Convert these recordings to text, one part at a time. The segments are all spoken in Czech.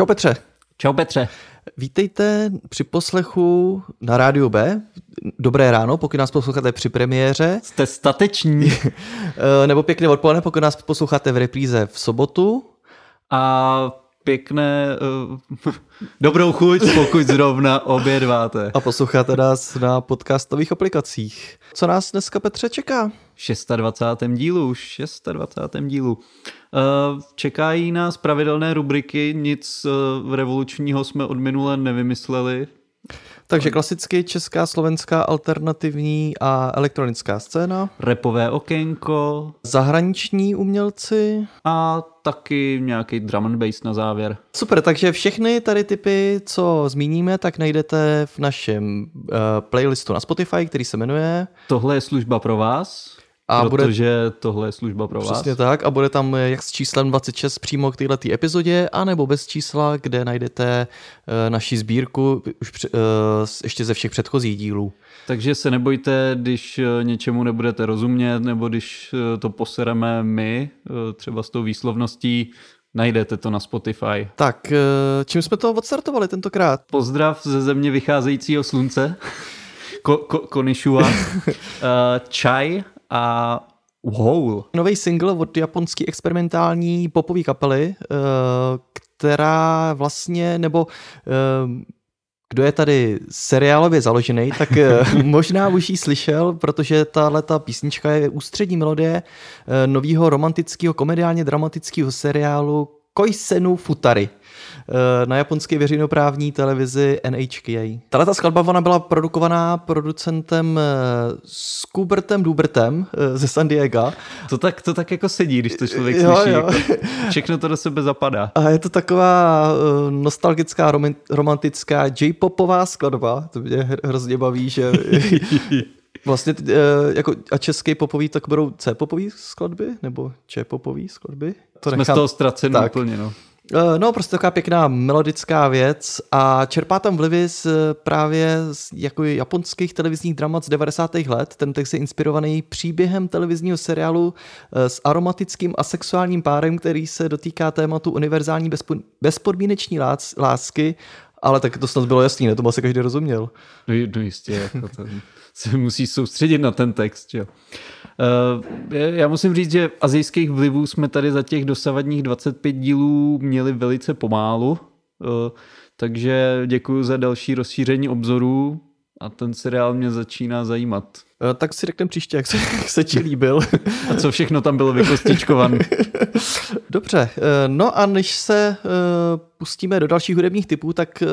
Čau Petře. Čau Petře. Vítejte při poslechu na rádiu B. Dobré ráno, pokud nás posloucháte při premiéře. Jste stateční Eh, Nebo pěkné odpoledne, pokud nás posloucháte v repríze v sobotu. a pěkné uh, dobrou chuť, pokud zrovna obědváte. A posloucháte nás na podcastových aplikacích. Co nás dneska, Petře, čeká? V 26. dílu, 26. dílu. Uh, Čekají nás pravidelné rubriky, nic uh, revolučního jsme od minule nevymysleli. Takže klasicky česká, slovenská, alternativní a elektronická scéna. Repové okénko Zahraniční umělci. a taky nějaký drum and bass na závěr. Super, takže všechny tady typy, co zmíníme, tak najdete v našem uh, playlistu na Spotify, který se jmenuje Tohle je služba pro vás, A bude- protože tohle je služba pro vás. Přesně tak a bude tam eh, jak s číslem 26 přímo k této epizodě, anebo bez čísla, kde najdete uh, naši sbírku už pře- uh, ještě ze všech předchozích dílů. Takže se nebojte, když eh, něčemu nebudete rozumět, nebo když eh, to posereme my, eh, třeba s tou výslovností, najdete to na Spotify. Tak, eh, čím jsme to odstartovali tentokrát? Pozdrav ze země vycházejícího slunce, ko, ko, Konishua, Eh, Chai a Howl. Nový single od japonské experimentální popové kapely, eh, která vlastně, nebo eh, kdo je tady seriálově založený, tak eh, možná už ji slyšel, protože tahle ta písnička je ústřední melodie nového romantického komediálně dramatického seriálu Koisenu Futari na japonské veřejnoprávní televizi NHK. Tahle ta skladba ona byla produkovaná producentem eh, Scubertem Dubertem eh, ze San Diego. To tak, to tak jako sedí, když to člověk Jo, slyší. jo. Jako, všechno to do sebe zapadá. A je to taková nostalgická, roman- romantická J-popová skladba. To mě hr- hrozně baví, že vlastně jako a český popový, tak budou C-popový skladby? Nebo Č-popový skladby? To Jsme z toho ztraceni Tak. úplně, no. Eh, No, prostě taková pěkná melodická věc a čerpá tam vlivy z právě z jako japonských televizních dramat z 90. let. Ten text je inspirovaný příběhem televizního seriálu eh, s aromatickým a sexuálním párem, který se dotýká tématu univerzální bezpo- bezpodmíneční lás- lásky, ale tak to snad bylo jasný, ne? To asi každý rozuměl. No, no jistě, jako to se musí soustředit na ten text. Jo. Uh, já musím říct, že azijských vlivů jsme tady za těch dosavadních 25 dílů měli velice pomálu, uh, takže děkuji za další rozšíření obzorů a ten seriál mě začíná zajímat. Eh, Tak si řekneme příště, jak se, jak se ti líbil. A co všechno tam bylo vykostičkovan. Dobře, eh, no a než se eh, pustíme do dalších hudebních typů, tak eh,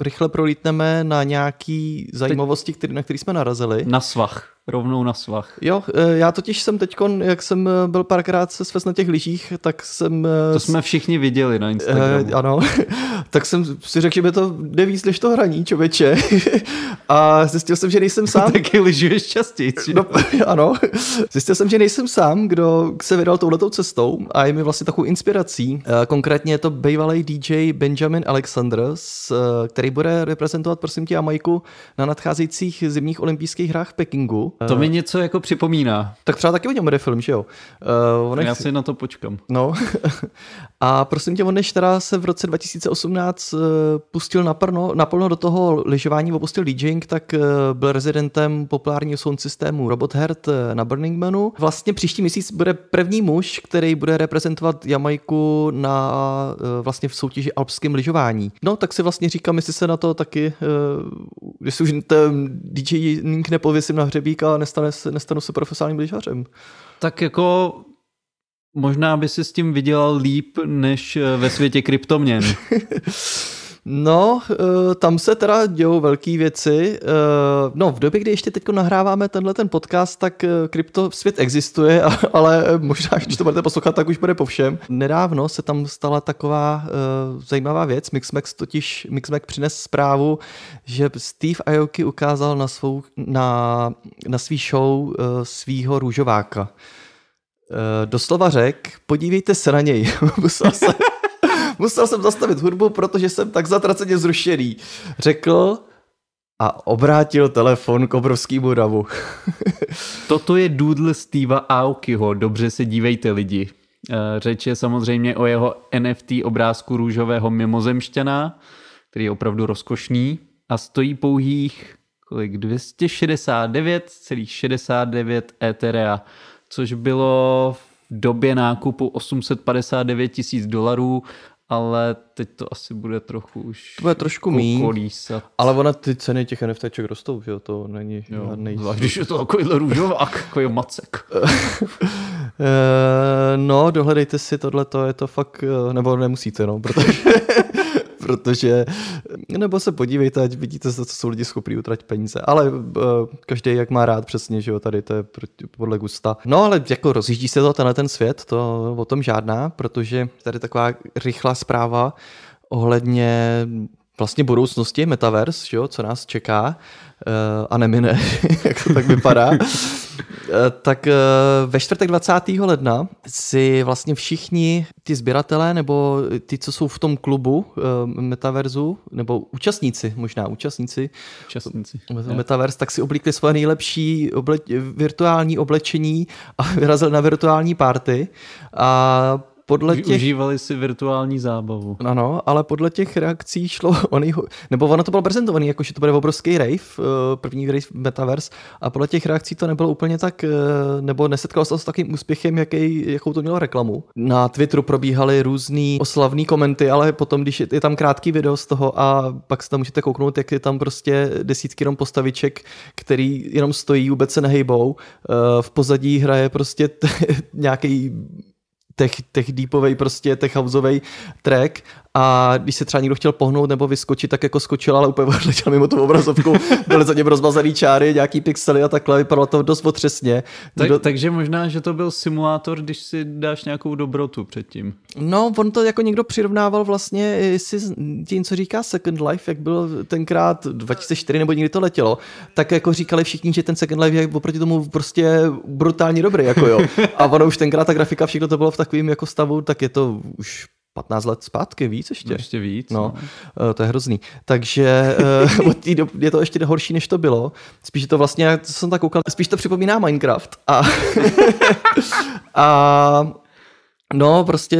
rychle prolítneme na nějaký zajímavosti, který, na které jsme narazili. Na svach, rovnou na svach. Jo, eh, já totiž jsem teď, jak jsem eh, byl párkrát se svez na těch lyžích, tak jsem... eh, To jsme všichni viděli na Eh, Instagramu. ano, tak jsem si řekl, že mi to jde víc než to hraní, čověče. A zjistil jsem, že nejsem sám. Taky lyžuješ častěji. No, ano. Zjistil jsem, že nejsem sám, kdo se vydal touhletou cestou a je mi vlastně takovou inspirací. Eh, Konkrétně je to bývalý DJ Benjamin Alexander, eh, který bude reprezentovat, prosím tě, Jamajku na nadcházejících zimních olympijských hrách v Pekingu. To mi něco jako připomíná. Tak třeba taky o něm bude film, že jo? Uh, on Já si na to počkám. No. A prosím tě, on než teda se v roce 2018 eh, pustil naplno, naplno do toho lyžování, opustil DJing, tak eh, byl rezidentem populárního sound systému Robot Heart eh, na Burning Manu. Vlastně příští měsíc bude první muž, který bude reprezentovat Jamajku na eh, vlastně v soutěži alpském lyžování. No, tak si vlastně říkám, jestli se na to taky, eh, jestli už ten DJing nepověsím na hřebík a nestane, se- nestanu se profesionálním lyžařem. Tak jako možná by si s tím vydělal líp, než ve světě kryptoměn. No, eh, tam se teda dějou velké věci. Eh, No, v době, kdy ještě teď nahráváme tenhle ten podcast, tak eh, krypto svět existuje, ale možná, když to budete poslouchat, tak už bude po všem. Nedávno se tam stala taková zajímavá věc. Mixmax totiž, Mixmax přines zprávu, že Steve Aoki ukázal na, svou, na, na svý show svýho růžováka. Doslova řek, podívejte se na něj. musel jsem zastavit hudbu, protože jsem tak zatraceně zrušený. Řekl a obrátil telefon k obrovskému davu. Toto je doodle Steva Aokiho, dobře se dívejte lidi. Eh, Řeč je samozřejmě o jeho NFT obrázku růžového mimozemšťana, který je opravdu rozkošný a stojí pouhých kolik 269,69 Etherea, což bylo v době nákupu 859 tisíc dolarů, ale teď to asi bude trochu už To bude trošku míň. Ale ona ty ceny těch NFTček rostou, že jo? To není Jo, žádný... zvlášť když je to takovýhle růžovák, takový macek. Eh, no, dohledejte si tohle, to je to fakt, eh, nebo nemusíte, no, protože, protože, nebo se podívejte, ať vidíte, co jsou lidi schopní utratit peníze, ale uh, každý jak má rád přesně, že jo, tady to je podle gusta. No, ale jako rozjíždí se to tenhle ten svět, to o tom žádná, protože tady taková rychlá zpráva ohledně vlastně budoucnosti Metaverse, že jo, co nás čeká uh, a nemine, jak to tak vypadá. Eh, tak eh, ve čtvrtek 20. ledna si vlastně všichni ty sběratelé nebo ty, co jsou v tom klubu eh, Metaverzu, nebo účastníci, možná účastníci Účastníci. Metaverse, tak si oblíkli svoje nejlepší oble- virtuální oblečení a vyrazili na virtuální party a podle těch... Užívali si virtuální zábavu. Ano, ale podle těch reakcí šlo o nejho... Nebo ono to bylo prezentované, jako že to bude obrovský rave, eh, první rave Metaverse, a podle těch reakcí to nebylo úplně tak, eh, nebo nesetkalo se to s takým úspěchem, jaký, jakou to mělo reklamu. Na Twitteru probíhaly různý oslavný komenty, ale potom, když je, je tam krátký video z toho a pak se tam můžete kouknout, jak je tam prostě desítky jenom postaviček, který jenom stojí, vůbec se nehejbou. Eh, V pozadí hraje prostě t- nějaký tech, tech deepovej, prostě tech houseovej track a když se třeba někdo chtěl pohnout nebo vyskočit, tak jako skočil, ale úplně odletěl mimo tu obrazovku, byly za něm rozmazaný čáry, nějaký pixely a takhle, vypadalo to dost otřesně. Tak, Někdo- takže možná, že to byl simulátor, když si dáš nějakou dobrotu předtím. No, on to jako někdo přirovnával vlastně, jestli ti něco říká Second Life, jak bylo tenkrát 2004 nebo někdy to letělo, tak jako říkali všichni, že ten Second Life je oproti tomu prostě brutálně dobrý, jako jo. A ono už tenkrát ta grafika, všechno to bylo v takovém jako stavu, tak je to už 15 let zpátky, víc ještě. Ještě víc. No, eh, to je hrozný. Takže eh, od té doby je to ještě horší, než to bylo. Spíš to vlastně, jak jsem tak koukal, spíš to připomíná Minecraft. A, a No, prostě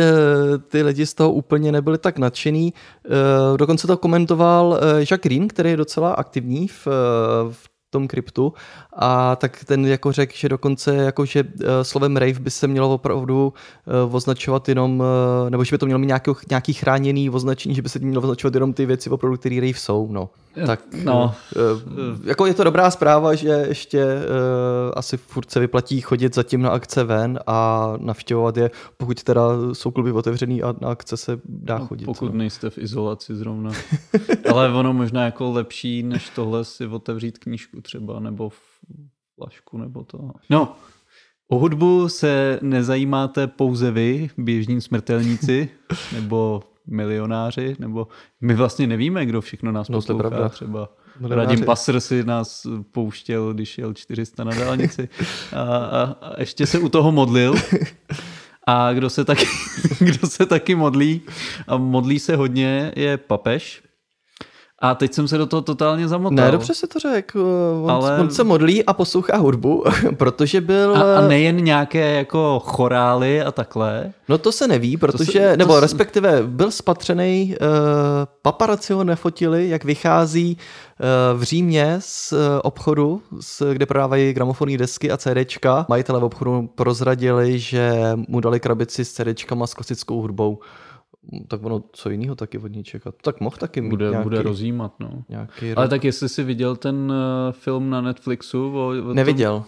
ty lidi z toho úplně nebyli tak nadšený. Eh, Dokonce to komentoval eh, Jacques Green, který je docela aktivní v, eh, v tom kryptu a tak ten jako řekl, že dokonce jako, že eh, slovem rave by se mělo opravdu eh, označovat jenom, eh, nebo že by to mělo mít nějaký, nějaký chráněný označení, že by se mělo označovat jenom ty věci opravdu, které rave jsou. No. Tak no. eh, jako je to dobrá zpráva, že ještě eh, asi furt se vyplatí chodit zatím na akce ven a navštěvovat je, pokud teda jsou kluby otevřený a na akce se dá chodit. No, Pokud no. nejste v izolaci zrovna. Ale ono možná jako lepší, než tohle si otevřít knížku třeba, nebo v flašku, nebo to. No, o hudbu se nezajímáte pouze vy, běžní smrtelníci, nebo milionáři, nebo my vlastně nevíme, kdo všechno nás No, to je poslouchá. pravda. Třeba Milionáři. Radim Passer si nás pouštěl, když jel 400 na dálnici. A, a, a ještě se u toho modlil. A kdo se, taky, kdo se taky modlí, a modlí se hodně, je papež. A teď jsem se do toho totálně zamotal. Ne, dobře si to řekl. On, Ale- on se modlí a poslouchá hudbu, protože byl... A, a nejen nějaké jako chorály a takhle. No to se neví, protože, se- to nebo se- respektive byl spatřený, uh, paparazzi ho nefotili, jak vychází uh, v Římě z uh, obchodu, z, kde prodávají gramofonní desky a CDčka. Majitelé v obchodu prozradili, že mu dali krabici s CDčkama s klasickou hudbou. Tak ono, co jiného taky od ní čekat. Tak mohl taky mít Bude, nějaký, bude rozjímat, no. nějaký Ale rok. tak jestli jsi viděl ten eh, film na Netflixu o, o tom- Neviděl.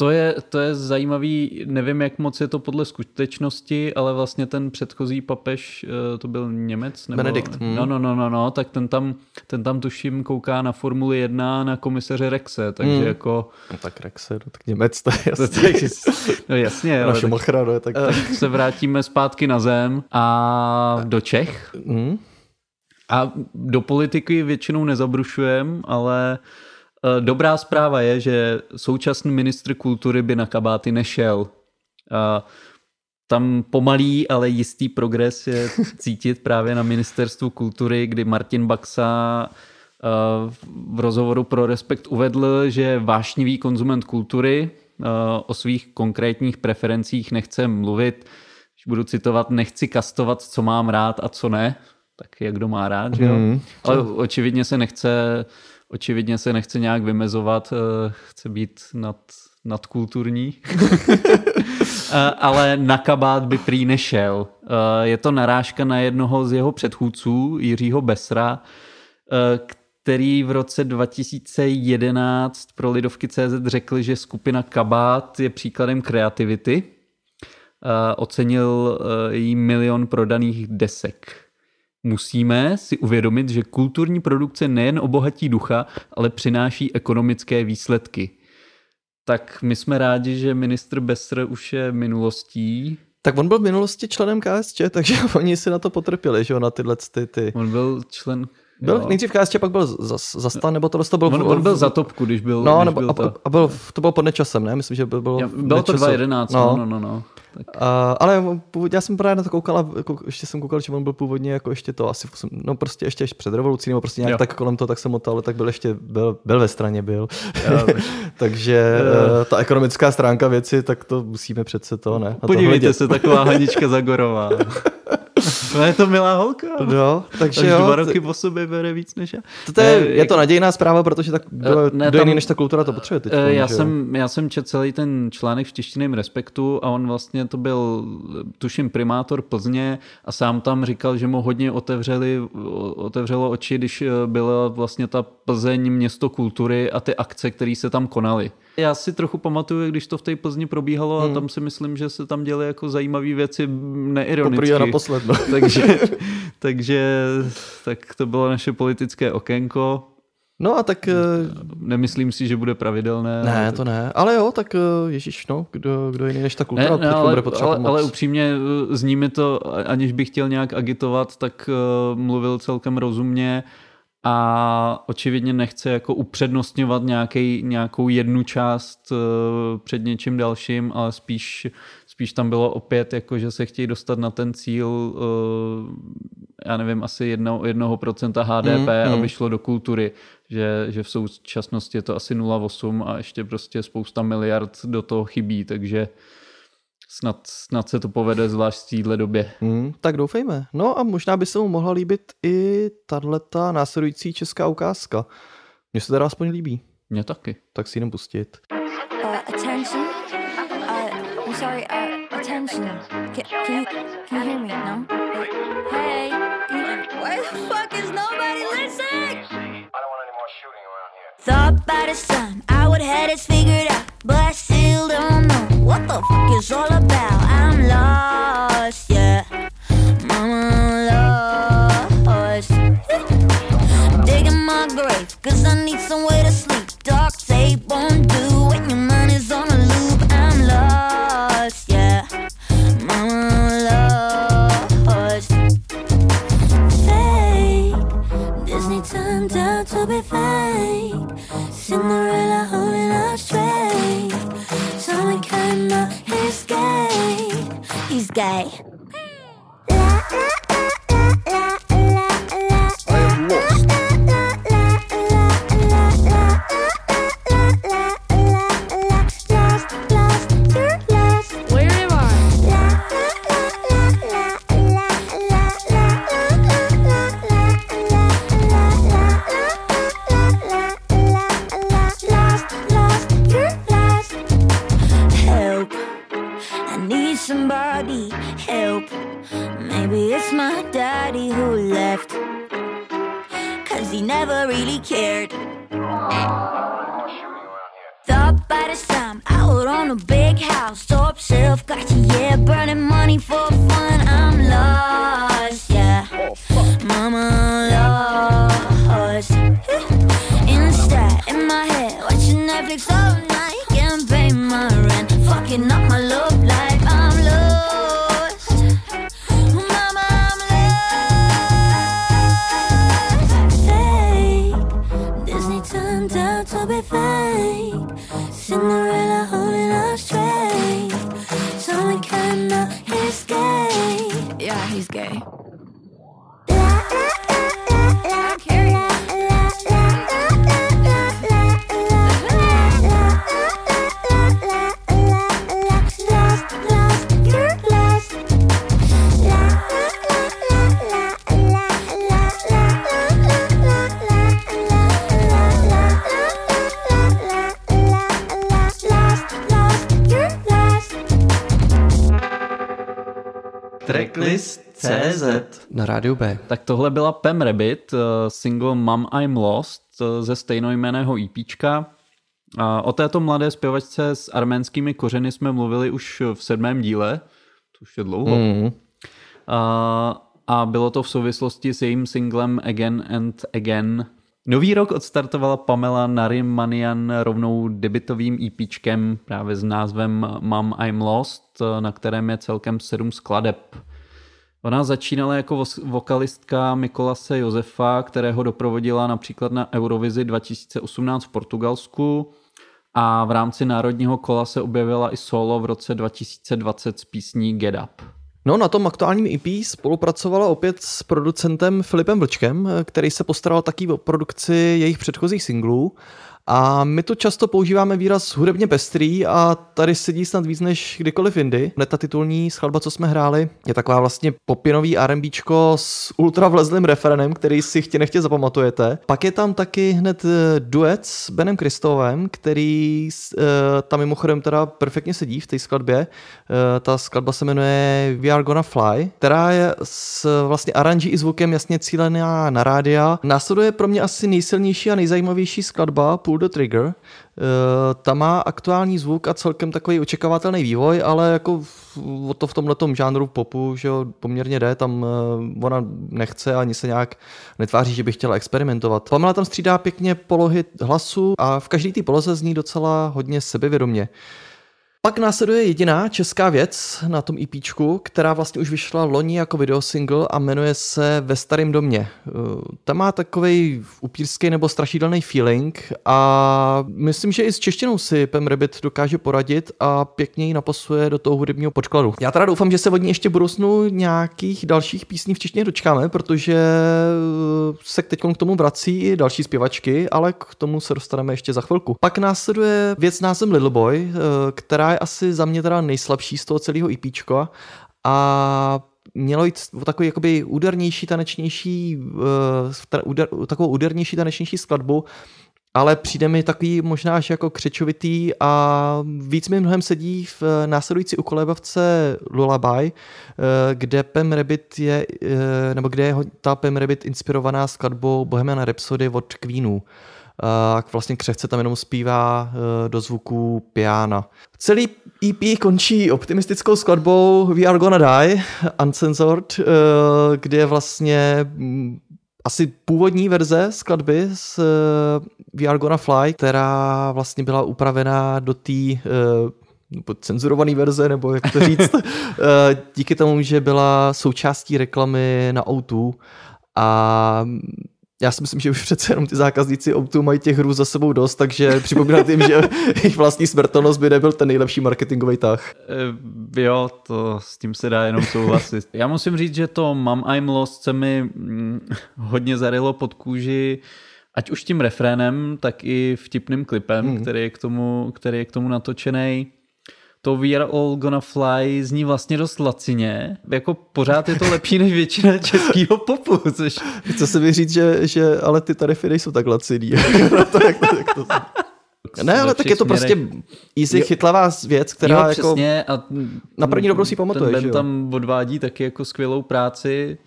To je, to je zajímavý, nevím, jak moc je to podle skutečnosti, ale vlastně ten předchozí papež, eh, to byl Němec? Nebo... Benedikt, hm. No, no, no, no, no, tak ten tam, ten tam tuším kouká na Formuli 1 na komisaře Rexe, takže Hm. jako... No, tak Rexe, no, tak Němec, to je To, jasný. tak, no jasně, ale Naše tak, machra, no, tak, tak se vrátíme zpátky na zem a do Čech. Hm? A do politiky většinou nezabrušujem, ale dobrá zpráva je, že současný ministr kultury by na kabáty nešel. A tam pomalý, ale jistý progres je cítit právě na ministerstvu kultury, kdy Martin Baxa eh, v rozhovoru pro Respekt uvedl, že vášnivý konzument kultury, eh, o svých konkrétních preferencích nechce mluvit, když budu citovat, nechci kastovat, co mám rád a co ne, tak jak kdo má rád, že jo? Mhm. Ale očividně se nechce, očividně se nechce nějak vymezovat, eh, chce být nad, nadkulturní. Eh, Ale na kabát by prý nešel. Eh, Je to narážka na jednoho z jeho předchůdců, Jiřího Besra, který v roce 2011 pro Lidovky CZ řekl, že skupina Kabát je příkladem kreativity. Ocenil jí milion prodaných desek. Musíme si uvědomit, že kulturní produkce nejen obohatí ducha, ale přináší ekonomické výsledky. Tak my jsme rádi, že ministr Besser už je minulostí. Tak on byl v minulosti členem KSČ, takže oni si na to potrpěli, že jo, na tyhle ty. ty. On byl člen... Byl jo. nejdřív KSČ, pak byl zas, zastan, nebo tohle to byl... On, on byl za topku, když byl, No, když nebo, byl a, to. a, byl, to bylo pod nečasem, ne? Myslím, že byl, bylo, bylo to Nečasu. 2011, no, no, no. no. Tak. A, ale původně, já jsem právě na to koukal a kou- ještě jsem koukal, že on byl původně jako ještě to asi, no prostě ještě, ještě před revolucí, nebo prostě nějak Jo. tak kolem toho, tak jsem motal, ale tak byl ještě, byl, byl ve straně, byl. Takže eh, ta ekonomická stránka věci, tak to musíme přece to, ne? To Podívejte hledět. se, taková Hanička Zagorová. No je to milá holka. No, takže Až jo, dva roky po sobě bere víc než já. to je, je to nadějná zpráva, protože tak kdo, Eh, ne, kdo jiný tam- než ta kultura to potřebuje teď. Eh, Já jsem, já jsem četl celý ten článek v tištěném respektu a on vlastně to byl, tuším, primátor Plzně a sám tam říkal, že mu hodně otevřeli, otevřelo oči, když eh, byla vlastně ta Plzeň město kultury a ty akce, které se tam konaly. Já si trochu pamatuju, když to v té Plzni probíhalo Hmm. a tam si myslím, že se tam děly jako zajímavé věci neironicky. Poprvé a naposled, no. takže, takže tak to bylo naše politické okénko. No a tak... eh, Nemyslím si, že bude pravidelné. Ne, tak- to ne. Ale jo, tak eh, ježíš, no, kdo, kdo jiný než ta kultura Ne, ne, ale, bude potřebovat ale, pomoc. ale upřímně eh, zní mi to, aniž bych chtěl nějak agitovat, tak uh, mluvil celkem rozumně a očividně nechce jako upřednostňovat nějaký, nějakou jednu část uh, před něčím dalším, ale spíš, spíš tam bylo opět, jako že se chtějí dostat na ten cíl, uh, já nevím, asi jedno, jednoho procenta HDP, Mm, mm. aby šlo do kultury, že, že v současnosti je to asi 0,8 a ještě prostě spousta miliard do toho chybí, takže snad, snad se to povede zvlášť v téhle době. Hmm, tak doufejme. No a možná by se mu mohla líbit i tato následující česká ukázka. Mně se teda aspoň líbí, Mně taky. tak si jdem pustit. Uh, attention. Uh, I'm sorry. Uh, attention. Can, can you can you hear me? No. Hey. Why the fuck is nobody listening? Thought by this time I would have this figured out, but I still don't know what the fuck is all about. I'm lost, yeah. Mama lost. Digging my grave, cause I need somewhere to sleep. Dark tape won't do when your mind is on a loop. I'm lost, yeah. Mama lost. Fake. Disney turned out to be fake. Cinderella holding us straight. We cannot escape. He's gay. Never really cared. Thought by this time I would own a big house, top shelf, got you, yeah, burning money for fun. I'm lost, yeah. Mama lost. Instead, in my head, watching Netflix all night, escape. Yeah, he's gay. Tracklist.cz Na rádiu B. Tak tohle byla Pam Rabbit, eh, single Mom I'm Lost eh, ze stejnojmeného EPčka. A o této mladé zpěvačce s arménskými kořeny jsme mluvili už v sedmém díle, to už je dlouho. Mm. A, a bylo to v souvislosti s jejím singlem Again and Again. Nový rok odstartovala Pamela Narimanian rovnou debitovým EPčkem právě s názvem Mom I'm Lost, na kterém je celkem sedm skladeb. Ona začínala jako vokalistka Mikolase Josefa, kterého doprovodila například na Eurovizi 2018 v Portugalsku a v rámci národního kola se objevila i solo v roce 2020 s písní Get Up. No, na tom aktuálním EP spolupracovala opět s producentem Filipem Vlčkem, který se postaral taky o produkci jejich předchozích singlů A my tu často používáme výraz hudebně pestrý a tady sedí snad víc než kdykoliv jindy. Hned ta titulní skladba, co jsme hráli, je taková vlastně popinový R&Bčko s ultra vlezlým refrenem, který si chtě nechtě zapamatujete. Pak je tam taky hned eh, duet s Benem Kristovem, který uh, tam mimochodem teda perfektně sedí v té skladbě. Uh, ta skladba se jmenuje We Are Gonna Fly, která je s vlastně aranží i zvukem jasně cílená na rádia. Následuje pro mě asi nejsilnější a nejzajímavější skladba Pull the Trigger. Uh, ta má aktuální zvuk a celkem takový očekávatelný vývoj, ale jako o to v tomhle žánru popu, že jo, poměrně jde, tam uh, ona nechce ani se nějak netváří, že by chtěla experimentovat. Pamela tam střídá pěkně polohy hlasu a v každé té poloze zní docela hodně sebevědomě. Pak následuje jediná česká věc na tom EP, která vlastně už vyšla loni jako videosingle a jmenuje se Ve starém domě. Ta má takový upírský nebo strašidelný feeling a myslím, že i s češtinou si Pem Rabbit dokáže poradit a pěkně ji napasuje do toho hudebního podkladu. Já teda doufám, že se od ní ještě v budoucnu nějakých dalších písní v češtině dočkáme, protože se teď k tomu vrací i další zpěvačky, ale k tomu se dostaneme ještě za chvilku. Pak následuje věc názvem Little Boy, která je asi za mě teda nejslabší z toho celého EPčka a mělo jít o takový jakoby údernější, tanečnější, uh, takovou údernější, tanečnější skladbu, ale přijde mi takový možná až jako křečovitý a víc mi mnohem sedí v následující ukolébavce Lullaby, kde Pem Rabbit je, nebo kde je ta Pem Rabbit inspirovaná skladbou Bohemian Rhapsody od Queenů a vlastně křehce tam jenom zpívá do zvuku piana. Celý EP končí optimistickou skladbou We Are Gonna Die, Uncensored, kde je vlastně asi původní verze skladby z We Are Gonna Fly, která vlastně byla upravená do té cenzurované verze, nebo jak to říct, díky tomu, že byla součástí reklamy na O2 a já si myslím, že už přece jenom ty zákazníci Optu mají těch hrů za sebou dost, takže připomínat jim, že jejich vlastní smrtelnost by nebyl ten nejlepší marketingový tah. E, jo, to s tím se dá jenom souhlasit. Já musím říct, že to Mam I'm Lost se mi mm, hodně zarilo pod kůži, ať už tím refrénem, tak i vtipným klipem, hmm. který, je k tomu, který je k tomu natočený to We Are All Gonna Fly zní vlastně dost lacině. Jako pořád je to lepší než většina českého popu. Což... Chce se mi říct, že, že ale ty tarify nejsou tak laciný. to, jak to, jak to... Ne, ale tak je to prostě easy, chytlavá věc, která jo, jako přesně, a na první dobrou si pamatuješ. Ten Ben tam odvádí taky jako skvělou práci,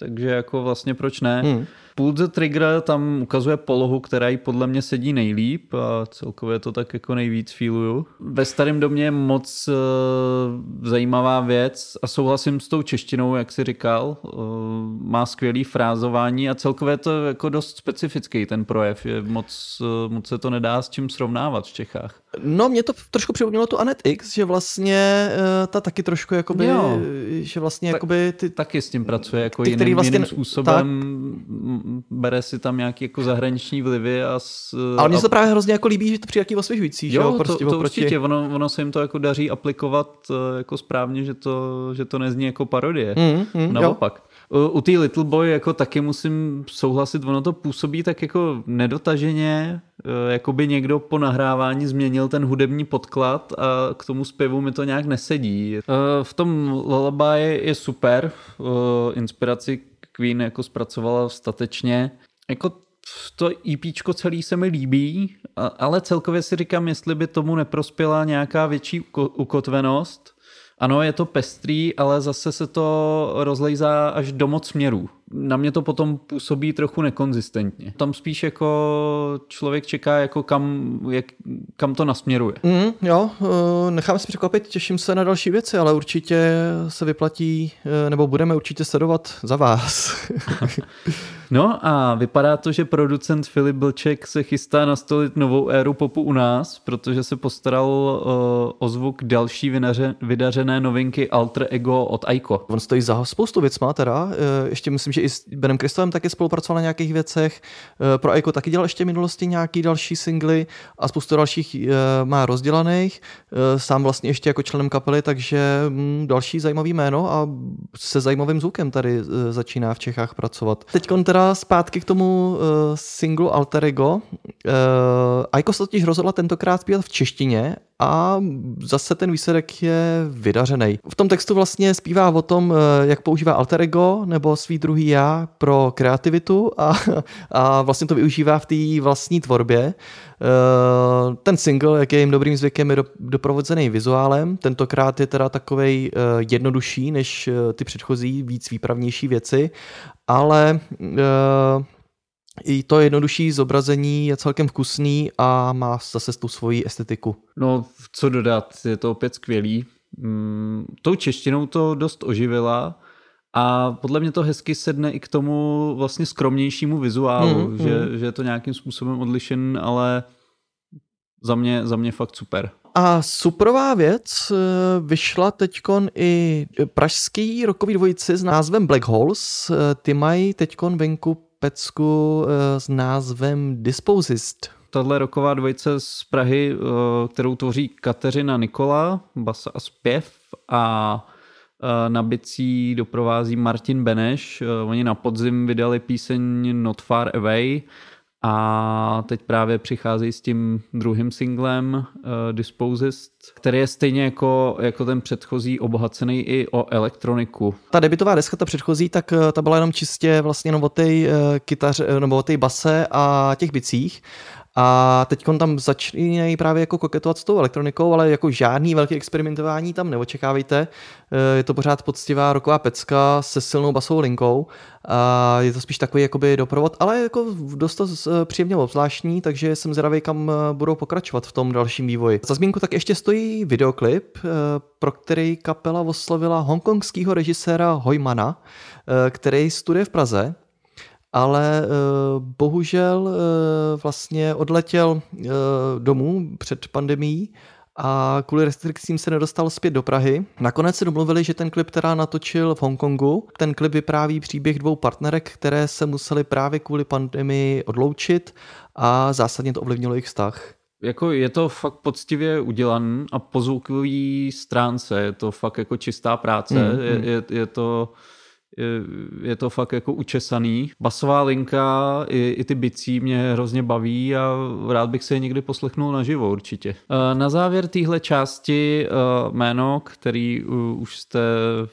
takže jako vlastně proč ne. Hmm. Pull the Trigger tam ukazuje polohu, která jí podle mě sedí nejlíp a celkově to tak jako nejvíc feeluju. Ve starém domě je moc uh, zajímavá věc a souhlasím s tou češtinou, jak si říkal. Uh, má skvělý frázování a celkově to jako dost specifický ten projev. Je moc, uh, moc se to nedá s čím srovnávat v Čechách. No, mě to trošku připomnělo tu Anet X, že vlastně uh, ta taky trošku jakoby, jo. že vlastně tak, jakoby ty... Taky s tím pracuje jako ty, jiným, vlastně, jiným způsobem. Tak, bere si tam nějaký jako zahraniční vlivy a... S, Ale mně se to právě hrozně jako líbí, že to přijde osvěžující, jo, že Prostě to, to určitě, ono, ono se jim to jako daří aplikovat eh, jako správně, že to, že to nezní jako parodie. Mm, mm, Naopak. Jo. U té Little Boy jako taky musím souhlasit, ono to působí tak jako nedotaženě, eh, jako by někdo po nahrávání změnil ten hudební podklad a k tomu zpěvu mi to nějak nesedí. Eh, v tom Lullaby je super, inspiraci Queen jako zpracovala statečně. Jako to EP celý se mi líbí, ale celkově si říkám, jestli by tomu neprospěla nějaká větší ukotvenost. Ano, je to pestrý, ale zase se to rozlejzá až do moc směrů. Na mě to potom působí trochu nekonzistentně. Tam spíš jako člověk čeká, jako kam, jak, kam to nasměruje. Mm, jo, eh, necháme si překvapit, těším se na další věci, ale určitě se vyplatí, eh, nebo budeme určitě sledovat za vás. no a vypadá to, že producent Filip Blček se chystá nastolit novou éru popu u nás, protože se postaral uh, o zvuk další vydařené novinky Alter Ego od Aiko. On stojí za spoustu věcma teda, ještě myslím, že i s Benem Kristovem taky spolupracoval na nějakých věcech. Eh, Pro Eiko taky dělal ještě v minulosti nějaký další singly a spoustu dalších eh, má rozdělaných. Eh, Sám vlastně ještě jako členem kapely, takže mm, další zajímavý jméno a se zajímavým zvukem tady eh, začíná v Čechách pracovat. Teď teda zpátky k tomu eh, singlu Alter Ego. Eh, Aiko se totiž rozhodla tentokrát zpívat v češtině a zase ten výsledek je vydařený. V tom textu vlastně zpívá o tom, eh, jak používá alter ego nebo svý druhý já pro kreativitu a, a vlastně to využívá v té vlastní tvorbě. Eh, Ten single, jak je jim dobrým zvykem, je do- doprovozený vizuálem. Tentokrát je teda takovej eh, jednodušší než eh, ty předchozí, víc výpravnější věci, ale eh, i to jednodušší zobrazení je celkem vkusný a má zase tu svoji estetiku. No, co dodat, je to opět skvělý. Mm, tou češtinou to dost oživila a podle mě to hezky sedne i k tomu vlastně skromnějšímu vizuálu, Mm, že, že je to nějakým způsobem odlišen, ale za mě, za mě fakt super. A superová věc, eh, vyšla teďkon i pražský rokový dvojici s názvem Black Holes. Eh, Ty mají teďkon venku pecku eh, s názvem Disposist. Tahle roková dvojice z Prahy, eh, kterou tvoří Kateřina Nikola, basa a zpěv a eh, na bicí doprovází Martin Beneš. Eh, Oni na podzim vydali píseň Not Far Away a teď právě přicházejí s tím druhým singlem uh, Disposist, který je stejně jako, jako ten předchozí obohacený i o elektroniku. Ta debitová deska, ta předchozí, tak eh, ta byla jenom čistě vlastně jenom o té eh, kytaře, nebo o té base a těch bicích. A teď tam začínají právě jako koketovat s tou elektronikou, ale jako žádný velký experimentování tam neočekávejte. Eh, Je to pořád poctivá roková pecka se silnou basovou linkou. A je to spíš takový jakoby doprovod, ale jako dost to eh, příjemně obzvláštní, takže jsem zvědavý, kam eh, budou pokračovat v tom dalším vývoji. Za zmínku tak ještě stojí videoklip, pro který kapela oslovila hongkongského režiséra Hojmana, který studuje v Praze ale uh, bohužel uh, vlastně odletěl uh, domů před pandemí a kvůli restrikcím se nedostal zpět do Prahy. Nakonec se domluvili, že ten klip teda natočil v Hongkongu. Ten klip vypráví příběh dvou partnerek, které se museli právě kvůli pandemii odloučit a zásadně to ovlivnilo jejich vztah. Jako je to fakt poctivě udělan a po zvukové stránce je to fakt jako čistá práce, Mm, mm, je, mm. je, je to je, to fakt jako učesaný. Basová linka i, i ty bicí mě hrozně baví a rád bych se je někdy poslechnul naživo určitě. Eh, Na závěr téhle části eh, jméno, který uh, už jste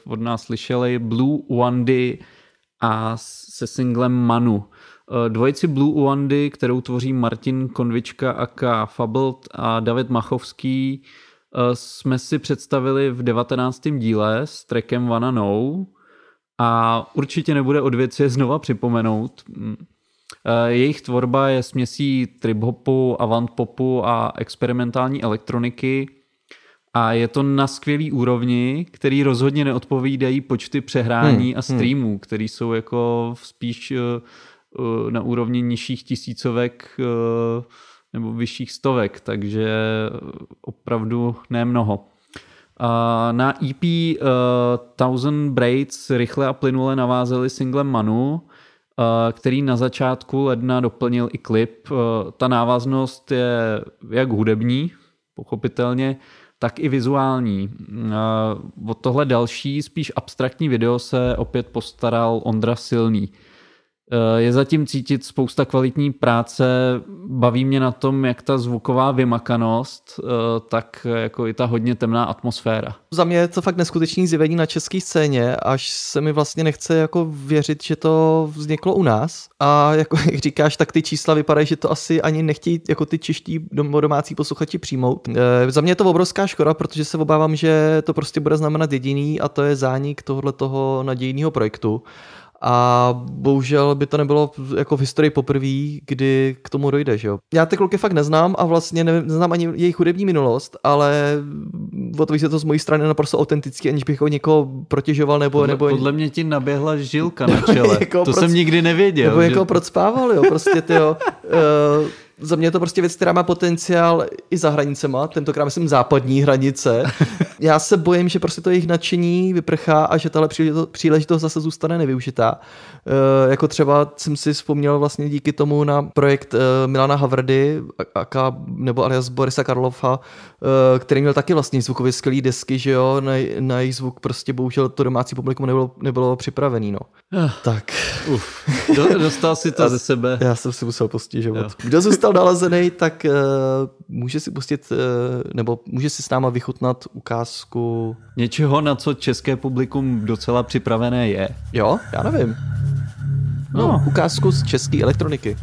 od nás slyšeli, Blue Wandy a se singlem Manu. Dvojici Blue Wandy, kterou tvoří Martin Konvička aka Fabled a David Machovský, jsme si představili v 19. díle s trackem Wanna Know a určitě nebude od věci je znova připomenout. Mm. Eh, Jejich tvorba je směsí trip-hopu, avant-popu a experimentální elektroniky a je to na skvělý úrovni, který rozhodně neodpovídají počty přehrání Hmm, a streamů, který jsou jako spíš eh, eh, na úrovni nižších tisícovek nebo vyšších stovek, takže opravdu ne mnoho. Na EP uh, Thousand Braids rychle a plynule navázeli singlem Manu, uh, který na začátku ledna doplnil i klip. Uh, ta návaznost je jak hudební, pochopitelně, tak i vizuální. Uh, o tohle další, spíš abstraktní video se opět postaral Ondra Silný. Eh, Je zatím cítit spousta kvalitní práce, baví mě na tom, jak ta zvuková vymakanost, eh, tak jako i ta hodně temná atmosféra. Za mě je to fakt neskutečný zjevení na české scéně, až se mi vlastně nechce jako věřit, že to vzniklo u nás. A jako jak říkáš, tak ty čísla vypadají, že to asi ani nechtějí jako ty čeští dom- domácí posluchači přijmout. E, za mě je to obrovská škoda, protože se obávám, že to prostě bude znamenat jediný a to je zánik tohohle toho nadějného projektu. A bohužel by to nebylo jako v historii poprvé, kdy k tomu dojde, že jo. Já ty kluky fakt neznám a vlastně nevím, neznám ani jejich hudební minulost, ale odpoví se to z mojí strany naprosto autenticky, aniž bych jako někoho protěžoval nebo... Podle, nebo podle mě ti naběhla žilka na čele. Jako to proč- jsem nikdy nevěděl. nebo že- jako procpával, jo, prostě ty jo. Uh, za mě je to prostě věc, která má potenciál i za hranicema, tentokrát myslím západní hranice Já se bojím, že prostě to jejich nadšení vyprchá a že tahle příležitost, zase zůstane nevyužitá. E, jako třeba jsem si vzpomněl vlastně díky tomu na projekt e, Milana Havrdy, aka, nebo alias Borisa Karlova, e, který měl taky vlastně zvukově skvělý desky, že jo, na, na jejich zvuk prostě bohužel to domácí publikum nebylo, nebylo připravený, no. Ah. Tak. Uf, do, dostal si to ze sebe. Já jsem si musel. Jo. Kdo zůstal nalezený, tak uh, může si pustit, uh, nebo může si s náma vychutnat ukázku. Něčeho, na co české publikum docela připravené je. Jo, já nevím. No, No. ukázku z české elektroniky.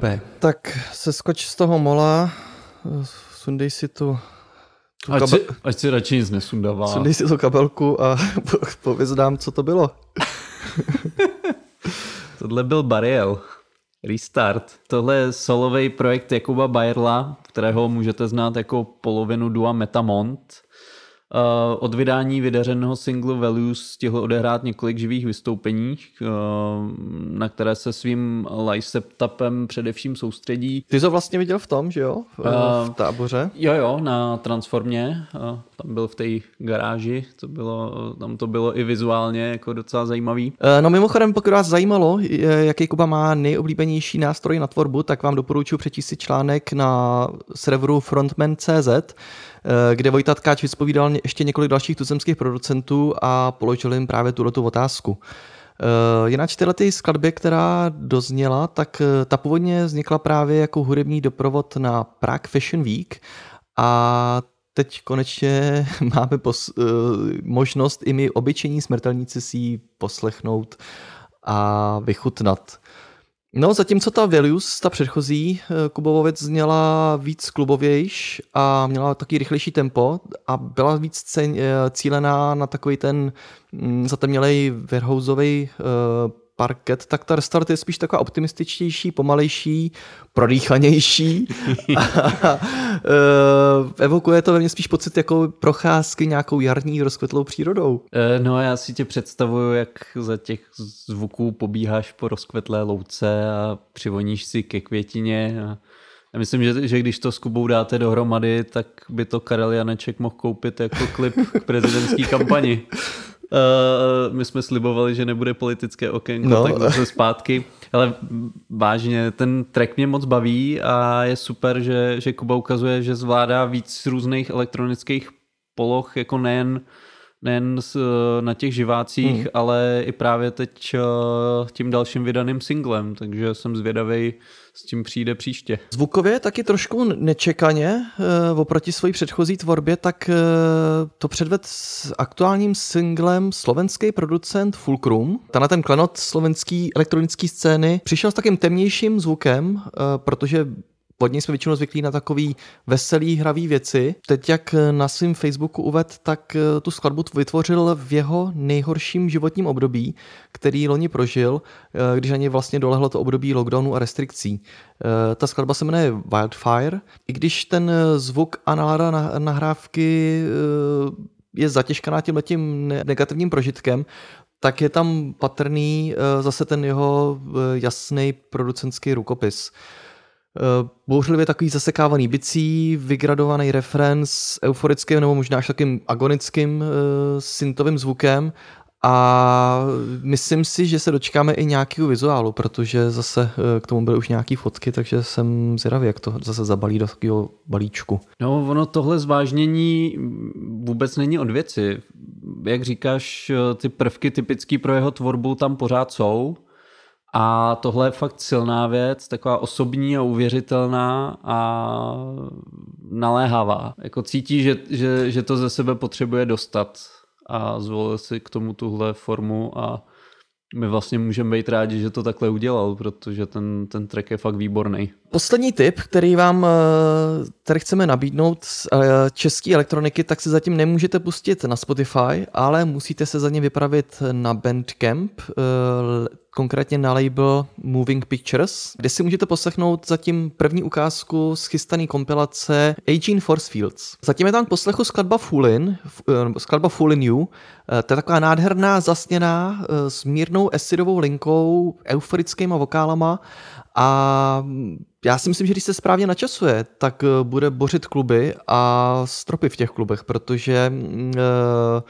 B. Tak se skoč z toho mola, sundej si tu, tu Ať kabe- si, ať si radši nic nesundává. sundej si tu kabelku a po- pověz nám, co to bylo. Tohle byl Bariel. Restart. Tohle je solový projekt Jakuba Bajerla, kterého můžete znát jako polovinu dua Metamont. Uh, od vydání vydařeného singlu Values stihl odehrát několik živých vystoupení, uh, na které se svým live setupem především soustředí. Ty ho vlastně viděl v tom, že jo? V, Eh, v táboře. Jo, jo, na Transformě, uh, tam byl v té garáži, to bylo, tam to bylo i vizuálně jako docela zajímavý. Eh, No mimochodem, pokud vás zajímalo, eh, jaký Kuba má nejoblíbenější nástroj na tvorbu, tak vám doporučuji přečíst si článek na serveru frontman.cz, eh, kde Vojta Tkáč vyspovídal ještě několik dalších tuzemských producentů a položil jim právě tuto otázku. Jinak tyhle ty skladby, která dozněla, tak eh, ta původně vznikla právě jako hudební doprovod na Prague Fashion Week a teď konečně máme pos, možnost i my obyčejní smrtelníci si ji poslechnout a vychutnat. No, zatímco ta Values, ta předchozí eh, Kubovou věc zněla víc klubovějš a měla taky rychlejší tempo a byla víc eh, cílená na takový ten mm, zatemnělej Verhouzový parket, tak ta Restart je spíš taková optimističtější, pomalejší, prodýchanější. a, eh, evokuje to ve mně spíš pocit jako procházky nějakou jarní rozkvetlou přírodou. Eh, No já si tě představuju, jak za těch zvuků pobíháš po rozkvetlé louce a přivoníš si ke květině. A já myslím, že, že když to s Kubou dáte dohromady, tak by to Karel Janeček mohl koupit jako klip k prezidentské kampani. Uh, my jsme slibovali, že nebude politické okénko, No. tak zase zpátky. Ale vážně, ten track mě moc baví a je super, že, že Kuba ukazuje, že zvládá víc různých elektronických poloh, jako nejen nejen s, na těch živácích, hmm. ale i právě teď eh, tím dalším vydaným singlem, takže jsem zvědavý, s tím přijde příště. Zvukově taky trošku nečekaně eh, oproti své předchozí tvorbě, tak eh, to předved s aktuálním singlem slovenský producent Fulcrum. Tenhle ten klenot slovenský elektronický scény přišel s takým temnějším zvukem, eh, protože od něj jsme většinou zvyklí na takový veselý, hravý věci. Teď, jak na svém Facebooku uved, tak eh, tu skladbu vytvořil v jeho nejhorším životním období, který loni prožil, eh, když něj vlastně dolehlo to období lockdownu a restrikcí. Eh, Ta skladba se jmenuje Wildfire. I když ten zvuk a nálada na- nahrávky je zatěžkaná tím negativním prožitkem, tak je tam patrný zase ten jeho eh, jasný producentský rukopis. Eh, Bouřlivě takový zasekávaný bicí, vygradovaný refren s euforickým nebo možná až takým agonickým uh, syntovým zvukem a myslím si, že se dočkáme i nějakého vizuálu, protože zase eh, k tomu byly už nějaký fotky, takže jsem zvědavý, jak to zase zabalí do takového balíčku. No, ono tohle zvážnění vůbec není od věci. Jak říkáš, ty prvky typický pro jeho tvorbu tam pořád jsou a tohle je fakt silná věc, taková osobní a uvěřitelná a naléhavá. Jako cítí, že, že, že to ze sebe potřebuje dostat a zvolil si k tomu tuhle formu a my vlastně můžeme být rádi, že to takhle udělal, protože ten, ten track je fakt výborný. Poslední tip, který vám eh, tady chceme nabídnout z eh, české elektroniky, tak si zatím nemůžete pustit na Spotify, ale musíte se za ně vypravit na Bandcamp, eh, konkrétně na label Moving Pictures, kde si můžete poslechnout zatím první ukázku z chystané kompilace Aging Force Fields. Zatím je tam k poslechu skladba Foolin, eh, skladba Foolin You, Eh, to je taková nádherná, zasněná, eh, s mírnou acidovou linkou, euforickýma vokálama a já si myslím, že když se správně načasuje, tak bude bořit kluby a stropy v těch klubech, protože eh,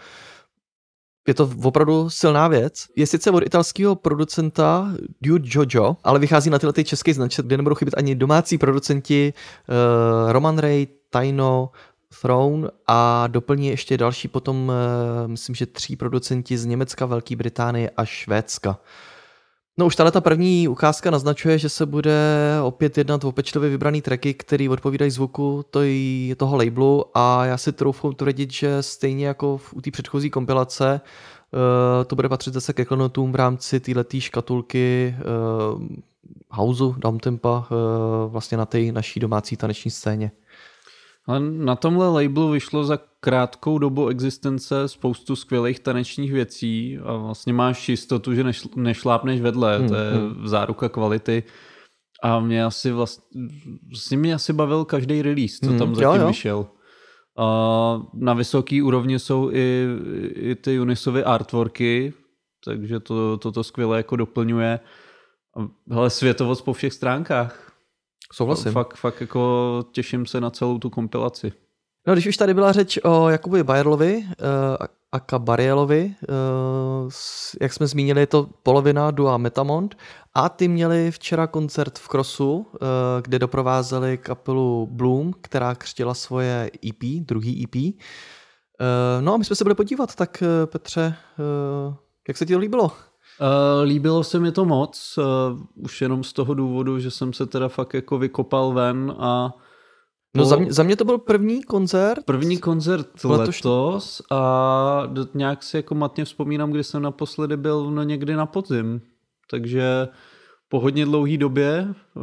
je to opravdu silná věc. Je sice od italského producenta Dude Jojo, ale vychází na tyhle ty české značky, kde nebudou chybět ani domácí producenti eh, Roman Ray, Taino, Throne a doplní ještě další potom, eh, myslím, že tří producenti z Německa, Velké Británie a Švédska. No už tahle ta první ukázka naznačuje, že se bude opět jednat o pečlivě vybraný tracky, který odpovídají zvuku toho labelu a já si troufnu tvrdit, že stejně jako v, u té předchozí kompilace Uh, to bude patřit zase ke klenotům v rámci této škatulky uh, Houseu, Downtempa, uh, vlastně na té naší domácí taneční scéně. Ale na tomhle labelu vyšlo za krátkou dobu existence spoustu skvělých tanečních věcí a vlastně máš jistotu, že nešl, nešlápneš vedle, Hmm, to je záruka kvality. A mě asi vlastně, vlastně mě asi bavil každý release, co Hmm, tam jo, zatím jo. vyšel. A na vysoký úrovni jsou i, i ty Unisovy artworky, takže to, to, to skvěle jako doplňuje. Hele, světovost po všech stránkách. Souhlasím. Fakt, fakt jako těším se na celou tu kompilaci. No, když už tady byla řeč o Jakubovi Bayerlovi uh, a Kabarielovi, uh, jak jsme zmínili, je to polovina Dua Metamont a ty měli včera koncert v Crossu, uh, kde doprovázeli kapelu Bloom, která křtila svoje EP, druhý EP. Uh, no a my jsme se byli podívat, tak uh, Petře, uh, jak se ti to líbilo? Uh, líbilo se mi to moc, uh, už jenom z toho důvodu, že jsem se teda fakt jako vykopal ven a No za mě, za mě to byl první koncert. První koncert Letošní- letos a nějak si jako matně vzpomínám, kdy jsem naposledy byl no někdy na podzim. Takže po hodně dlouhý době, uh,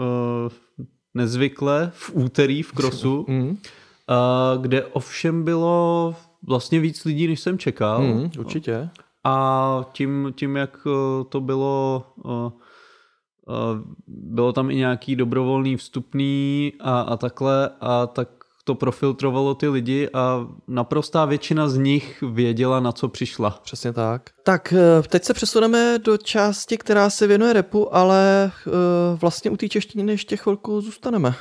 nezvykle, v úterý v Krosu, uh, Mm, kde ovšem bylo vlastně víc lidí, než jsem čekal. mm, určitě. A tím, tím jak eh, to bylo, eh, eh, bylo tam i nějaký dobrovolný vstupný a, a takhle, a tak to profiltrovalo ty lidi a naprostá většina z nich věděla, na co přišla. Přesně tak. Tak teď se přesuneme do části, která se věnuje repu, ale vlastně u té češtiny ještě chvilku zůstaneme.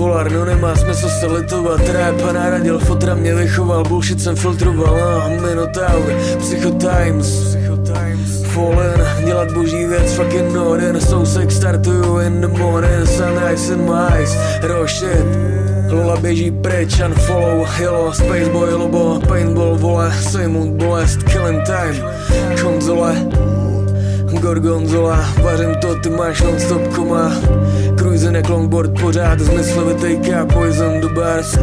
Bipolar, no nemá smysl se litovat. Rap a naradil, fotra mě vychoval, bullshit jsem filtroval. Ah, Minotaur, Psychotimes. Fallen, dělat boží věc, fucking Norden Sousek startuju in the morning, sunrise in my eyes. Shit, Lola běží pryč, unfollow, yellow, spaceboy, lobo, paintball, vole, Seymour, bolest, killing time. Konzole, Gorgonzola, vařím to, ty máš non-stop koma. Cruising jak longboard pořád, zmyslovitej K, poison do bars.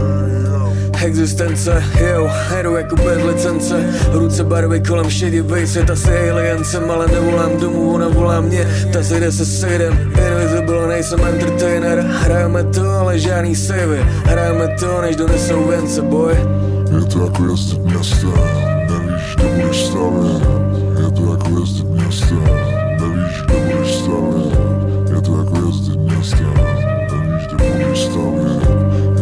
Existence, jo, heru jako bez licence. Ruce barvy kolem šedivej svět asi alien jsem Ale nevolám domů, ona volá mě. Ta se jde se sejdem, invisible, nejsem entertainer. Hrajeme to, ale žádný savey. Hrajeme to, než donesou vence, boy Je to jako jezdit městem, nevíš, kde budeš stavět. Je to jako jezdit městem, nevíš, kde budeš stavět. Je to jako jezdit městem, nevíš, kde budeš stavět.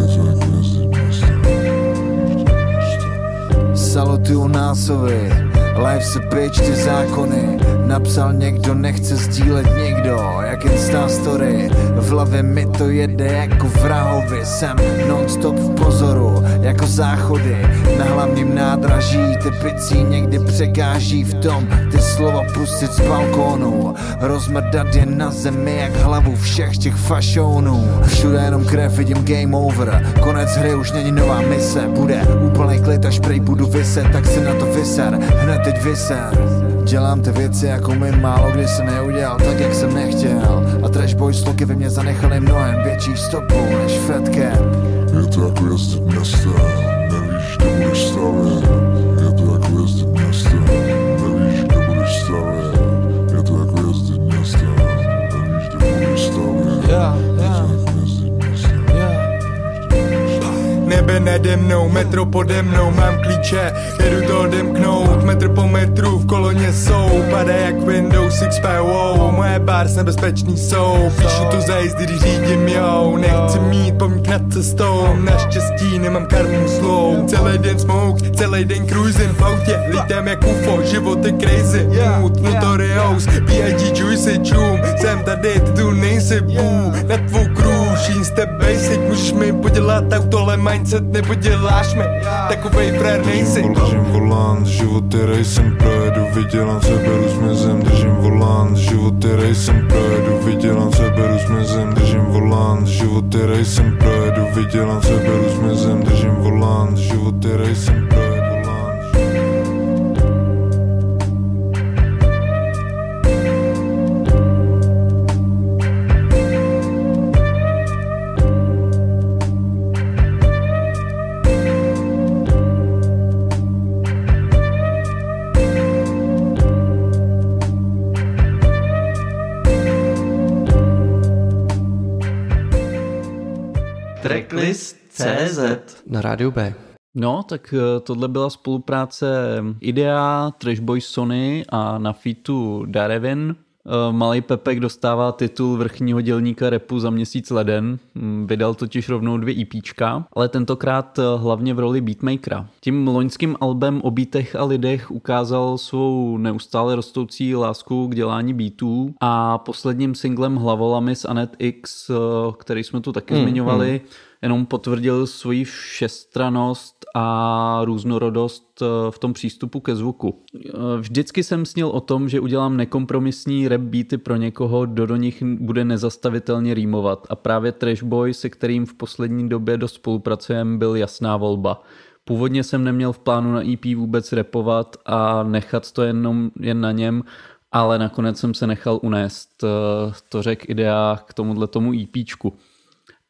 Je to jako jezdit městem, nevíš, kde budeš stavět. Salutuju násovi, live se pryč ty zákony Napsal někdo, nechce sdílet nikdo, jak Insta story. V hlavě mi to jede jako vrahovi Jsem non-stop v pozoru, jako záchody. Na hlavním nádraží ty picí někdy překáží v tom Ty slova pustit z balkónu. Rozmrdat je na zemi jak hlavu všech těch fašounů. Všude jenom krev, vidím game over. Konec hry už není nová mise Bude úplný klid, až prej budu vyset Tak si na to vyser, hned teď vyser Dělám ty věci jako my málo kdy jsem neudělal tak jak jsem nechtěl. A trash boys sloky ve mně zanechali mnohem větší stopu než Fat Cap Je to jako jezdit městem, nevíš, kde budeš stavět. Nebe nade mnou, metro pode mnou, mám klíče, jedu to odemknout, metr po metru v koloně jsou, padá jak Windows XP, wow, moje bars nebezpečný jsou, píšu to za jízdy, když řídím, jo, nechci mít pomník nad cestou, naštěstí nemám karmu slou, celý den smoke, celý den cruising v autě, lítem jak UFO, život je crazy, mood, notorious, B.I.G. Juicy, čum, jsem tady, ty tu nejsi, bů, na tvou crew, step basic, můžeš mi podělat auto, ale mindset nepoděláš mi, takovej frér nejsi. Držím volant, život je racem, projedu, vydělám se, beru smězem, držím volant, život je racem, projedu, vydělám se, beru smězem, držím volant, život je racem, projedu, vydělám se, beru smězem, držím volant, život je racem, projedu, na rádiu B. No, tak eh, tohle byla spolupráce Idea, Trash Boys Sony a na featu Darevin. Eh, Malý Pepek dostává titul vrchního dělníka repu za měsíc leden, Mm, vydal totiž rovnou dvě EPčka, ale tentokrát eh, hlavně v roli beatmakera. Tím loňským albem o beatech a lidech ukázal svou neustále rostoucí lásku k dělání beatů a posledním singlem Hlavolami s Anet X, který jsme tu taky Mm, zmiňovali, jenom potvrdil svoji všestranost a různorodost eh, v tom přístupu ke zvuku. Eh, Vždycky jsem snil o tom, že udělám nekompromisní rap beaty pro někoho, kdo do nich bude nezastavitelně rýmovat a právě Trash Boy, se kterým v poslední době dost spolupracujeme, byl jasná volba. Původně jsem neměl v plánu na EP vůbec repovat a nechat to jenom jen na něm, ale nakonec jsem se nechal unést. Eh, To řek idea k tomuhle tomu EPčku.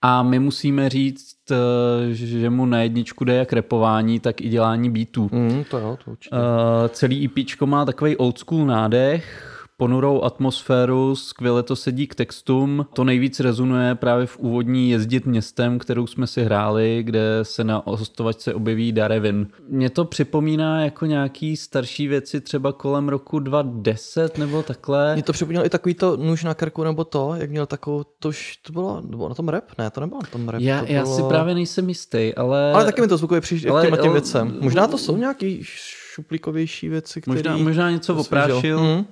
A my musíme říct, eh, že mu na jedničku jde jak repování, tak i dělání beatů. Mm, to jo, to určitě. Uh, celý EPčko má takový old school nádech, ponurou atmosféru, skvěle to sedí k textům. To nejvíc rezonuje právě v úvodní Jezdit městem, kterou jsme si hráli, kde se na hostovačce objeví Darevin. Mě to připomíná jako nějaký starší věci třeba kolem roku 2010 nebo takhle. Mě to připomnělo i takový to nůž na krku nebo to, jak měl takovou, to už to bylo, to bylo na tom rap? Ne, to nebylo na tom rap. Já, to já bylo... si právě nejsem jistý, ale... Ale taky mi to zvukově přišlo Ale- k těm, věcem. Možná to jsou nějaký šuplíkovější věci, které... Možná, možná něco oprášil. Mhm.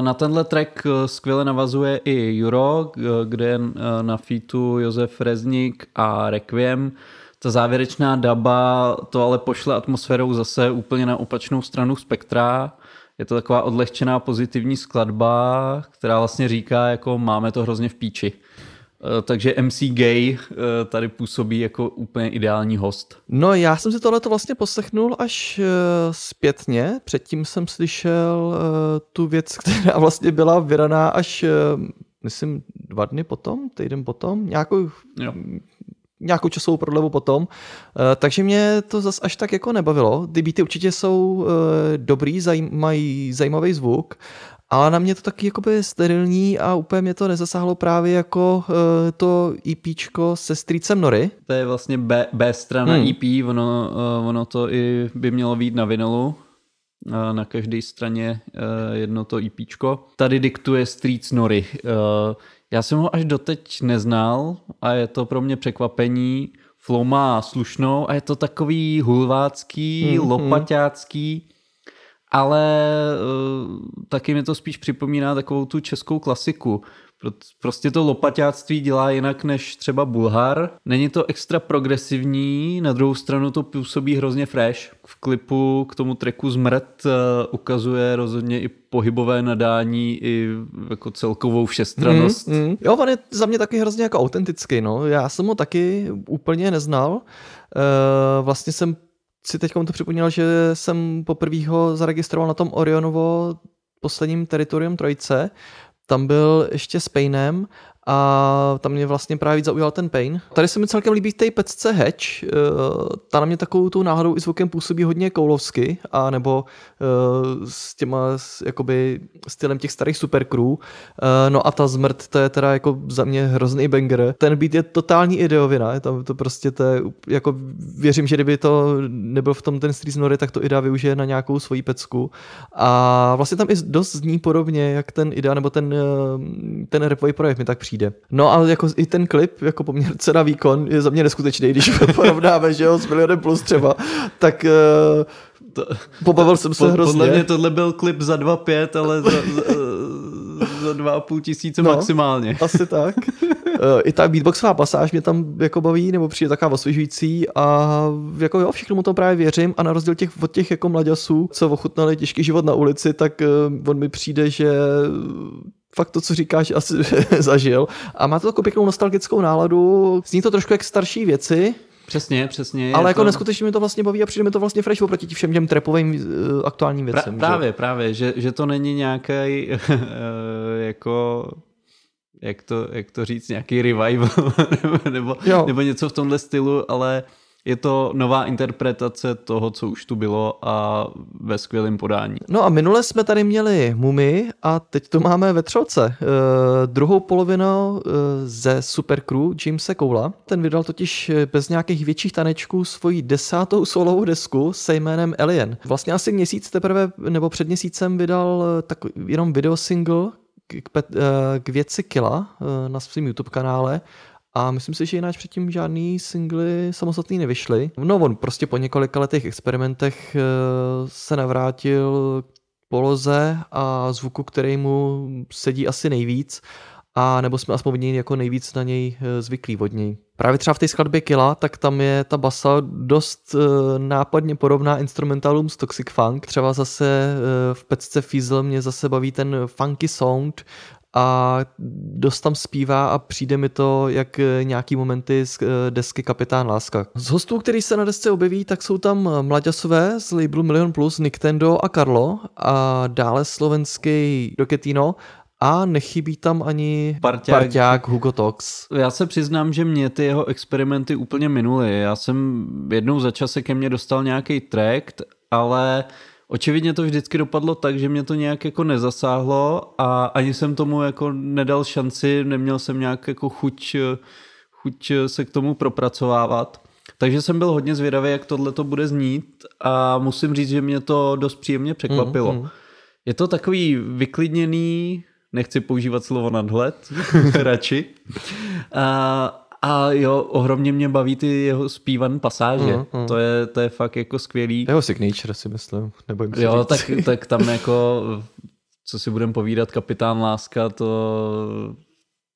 Na tenhle track eh, skvěle navazuje i Juro, g- kde je eh, na featu Josef Rezník a Requiem. Ta závěrečná daba to ale pošle atmosférou zase úplně na opačnou stranu spektra. Je to taková odlehčená pozitivní skladba, která vlastně říká, jako máme to hrozně v píči. Eh, Takže MC Gay eh, tady působí jako úplně ideální host. No já jsem si tohleto vlastně poslechnul až uh, zpětně. Předtím jsem slyšel tu věc, která vlastně byla vydaná až, myslím, dva dny potom, týden potom, nějakou, Jo. nějakou časovou prodlevu potom. Takže mě to zas až tak jako nebavilo. Ty beaty určitě jsou dobrý, zaj- mají zajímavý zvuk, ale na mě to taky jakoby sterilní a úplně mě to nezasáhlo právě jako uh, to EPčko se Streetsem Nory. To je vlastně B, B strana Hmm. EP, ono, uh, ono to i by mělo být na vinelu. Uh, Na každé straně jedno to EPčko. Tady diktuje Streets Nory. Já jsem ho až doteď neznal a je to pro mě překvapení. Flow má slušnou a je to takový hulvácký, Mhm. lopaťácký, ale uh, taky mi to spíš připomíná takovou tu českou klasiku. Pro- Prostě to lopaťáctví dělá jinak než třeba Bulhar. Není to extra progresivní, na druhou stranu to působí hrozně fresh. V klipu k tomu tracku Zmrt uh, ukazuje rozhodně i pohybové nadání, i jako celkovou všestranost. Mm, mm. Jo, on je za mě taky hrozně jako autentický, no. Já jsem ho taky úplně neznal. Uh, vlastně jsem si teď to připomněl, že jsem poprvé ho zaregistroval na tom Orionovo posledním teritorium trojce. Tam byl ještě s Painem a tam mě vlastně právě víc zaujal ten Pain. Tady se mi celkem líbí té pecce Hedge. eh, Ta na mě takovou tou náhodou i zvukem působí hodně koulovsky a nebo eh, s těma jakoby stylem těch starých supercrew. Eh, No a ta zmrt, to je teda jako za mě hrozný banger. Ten beat je totální ideovina, je tam to prostě to je, jako věřím, že kdyby to nebyl v tom ten Street Nory, tak to Ida využije na nějakou svoji pecku. A vlastně tam i dost zní podobně, jak ten Ida nebo ten, ten rapový projekt mi tak přijde. No a jako i ten klip, jako poměr cena výkon je za mě neskutečný, když porovnáme, že jo, s milionem plus třeba, tak eh, To, pobavil jsem se po, hrozně. podle mě tohle byl klip za 2,5, ale za, za, za 2,5 tisíce No. no. maximálně. Asi tak. Eh, I ta beatboxová pasáž mě tam jako baví, nebo přijde taková osvěžující a jako jo, všechno mu to právě věřím a na rozdíl těch, od těch jako mladěsů, co ochutnali těžký život na ulici, tak eh, on mi přijde, že fakt to, co říkáš, asi zažil. A má to takovou pěknou nostalgickou náladu, zní to trošku jak starší věci, Přesně, přesně. ale jako to... neskutečně mi to vlastně baví a přijde mi to vlastně fresh oproti všem těm trapovým eh, aktuálním věcem. Pra, že? právě, právě, že, že to není nějaký jako jak to, jak to říct, nějaký revival nebo, nebo, Jo. nebo něco v tomhle stylu, ale je to nová interpretace toho, co už tu bylo a ve skvělém podání. No a minule jsme tady měli Mumy a teď to máme ve třelce. Uh, druhou polovinu uh, ze Supercrew Jamesa Koula. Ten vydal totiž eh, bez nějakých větších tanečků svoji desátou solovou desku se jménem Alien. Vlastně asi měsíc teprve, nebo před měsícem vydal eh, tak jenom video single k, k, eh, k věci Killa eh, na svém YouTube kanále a myslím si, že jinak předtím žádný singly samostatný nevyšly. No on prostě po několika letech experimentech eh, se navrátil k poloze a zvuku, který mu sedí asi nejvíc a nebo jsme aspoň viděli jako nejvíc na něj eh, zvyklí od něj. Právě třeba v té skladbě Killa, tak tam je ta basa dost uh, nápadně podobná instrumentálům z Toxic Funk. Třeba zase uh, v pecce Fizzle mě zase baví ten funky sound a dost tam zpívá a přijde mi to jak eh, nějaký momenty z eh, desky Kapitán Láska. Z hostů, který se na desce objeví, tak jsou tam mlaďasové z labelu Milion Plus, Nintendo a Karlo a dále slovenský Doketino a nechybí tam ani Parťák. parťák Hugo Tox. Já se přiznám, že mě ty jeho experimenty úplně minuly. Já jsem jednou za čase ke mně dostal nějaký track, ale očividně to vždycky dopadlo tak, že mě to nějak jako nezasáhlo a ani jsem tomu jako nedal šanci, neměl jsem nějak jako chuť, chuť se k tomu propracovávat. Takže jsem byl hodně zvědavý, jak tohle to bude znít a musím říct, že mě to dost příjemně překvapilo. Mm, mm. Je to takový vyklidněný, nechci používat slovo nadhled, radši. A, a jo, ohromně mě baví ty jeho zpívaný pasáže. Mm, mm. To, je, to je fakt jako skvělý. Jeho signature si myslím, nebojím se Jo, říct. tak, tak tam jako, co si budem povídat, kapitán Láska, to,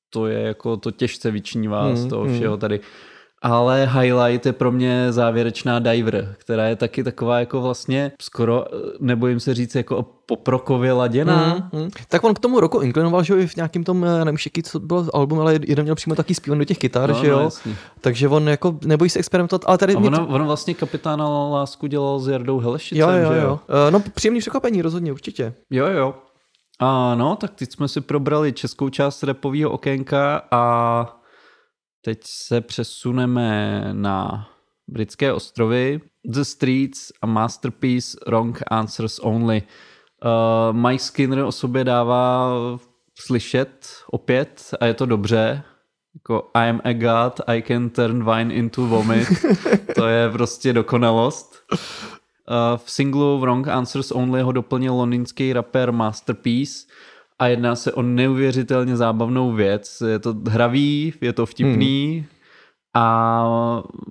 to je jako, to těžce vyčnívá Mm, z toho mm. všeho tady. Ale highlight je pro mě závěrečná diver, která je taky taková jako vlastně skoro, nebojím se říct, jako poprokově laděná. Mm, mm. Tak on k tomu roku inklinoval, že jo, i v nějakým tom, eh, nevím, co bylo album, ale jeden měl přímo taky zpívan do těch kytar, No, že jo. no. Takže on jako nebojí se experimentovat, ale tady A mě ono, ono vlastně kapitána lásku dělal s Jardou Helešicem, Jo, jo, že jo. Eh, No příjemný překvapení rozhodně, určitě. Jo, jo. A no, tak teď jsme si probrali českou část repového okénka a teď se přesuneme na britské ostrovy. The Streets a Masterpiece Wrong Answers Only. Uh, Mike Skinner o sobě dává slyšet opět a je to dobře. Jako I am a god, I can turn wine into vomit. to je prostě dokonalost. Uh, v singlu Wrong Answers Only ho doplnil londýnský rapper Masterpiece a jedná se o neuvěřitelně zábavnou věc. Je to hravý, je to vtipný hmm. a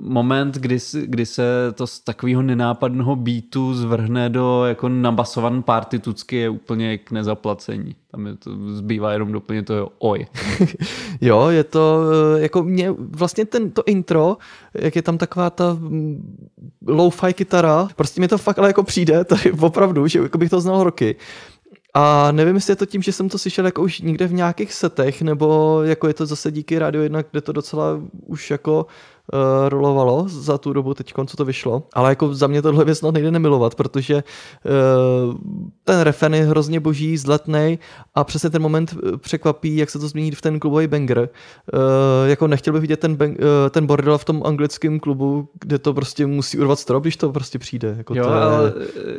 moment, kdy, kdy se to z takového nenápadného beatu zvrhne do jako nabasovan partitucky je úplně k nezaplacení. Tam je to, zbývá jenom doplnit to jo, oj. Jo, je to eh, jako mě vlastně ten, to intro, jak je tam taková ta mm, low-fi kytara, prostě mi to fakt ale jako přijde, tady opravdu, že jako bych to znal roky. A nevím, jestli je to tím, že jsem to slyšel jako už někde v nějakých setech, nebo jako je to zase díky Radio 1, kde to docela už jako uh, rolovalo za tu dobu teď, co to vyšlo. Ale jako za mě tohle věc snad nejde nemilovat, protože uh, ten refren je hrozně boží, zletnej a přesně ten moment eh, překvapí, jak se to změní v ten klubový banger. Uh, jako nechtěl bych vidět ten, bang, uh, ten bordel v tom anglickém klubu, kde to prostě musí urvat strop, když to prostě přijde. Jako Jo, to je... ale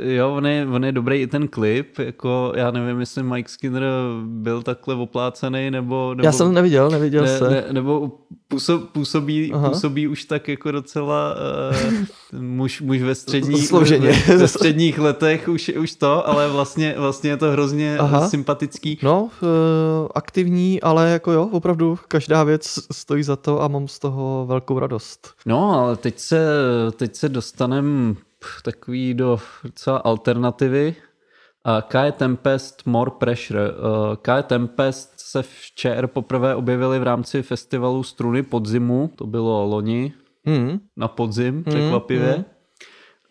jo, on je, on je dobrý i ten klip, jako já nevím, jestli Mike Skinner byl takhle oplácený, nebo... nebo Já jsem neviděl, neviděl ne, se. ne, nebo působ, působí, Aha. působí už tak jako docela uh, muž, muž ve středních, Slouženě. ve, ve středních letech už, už to, ale vlastně, vlastně je to hrozně Aha. sympatický. No, uh, aktivní, ale jako jo, opravdu každá věc stojí za to a mám z toho velkou radost. No, ale teď se, teď se dostanem takový do docela alternativy. Uh, K Tempest More Pressure. Uh, K Tempest se včer poprvé objevili v rámci festivalu Struny podzimu, to bylo loni Hmm. na podzim, překvapivě. mm.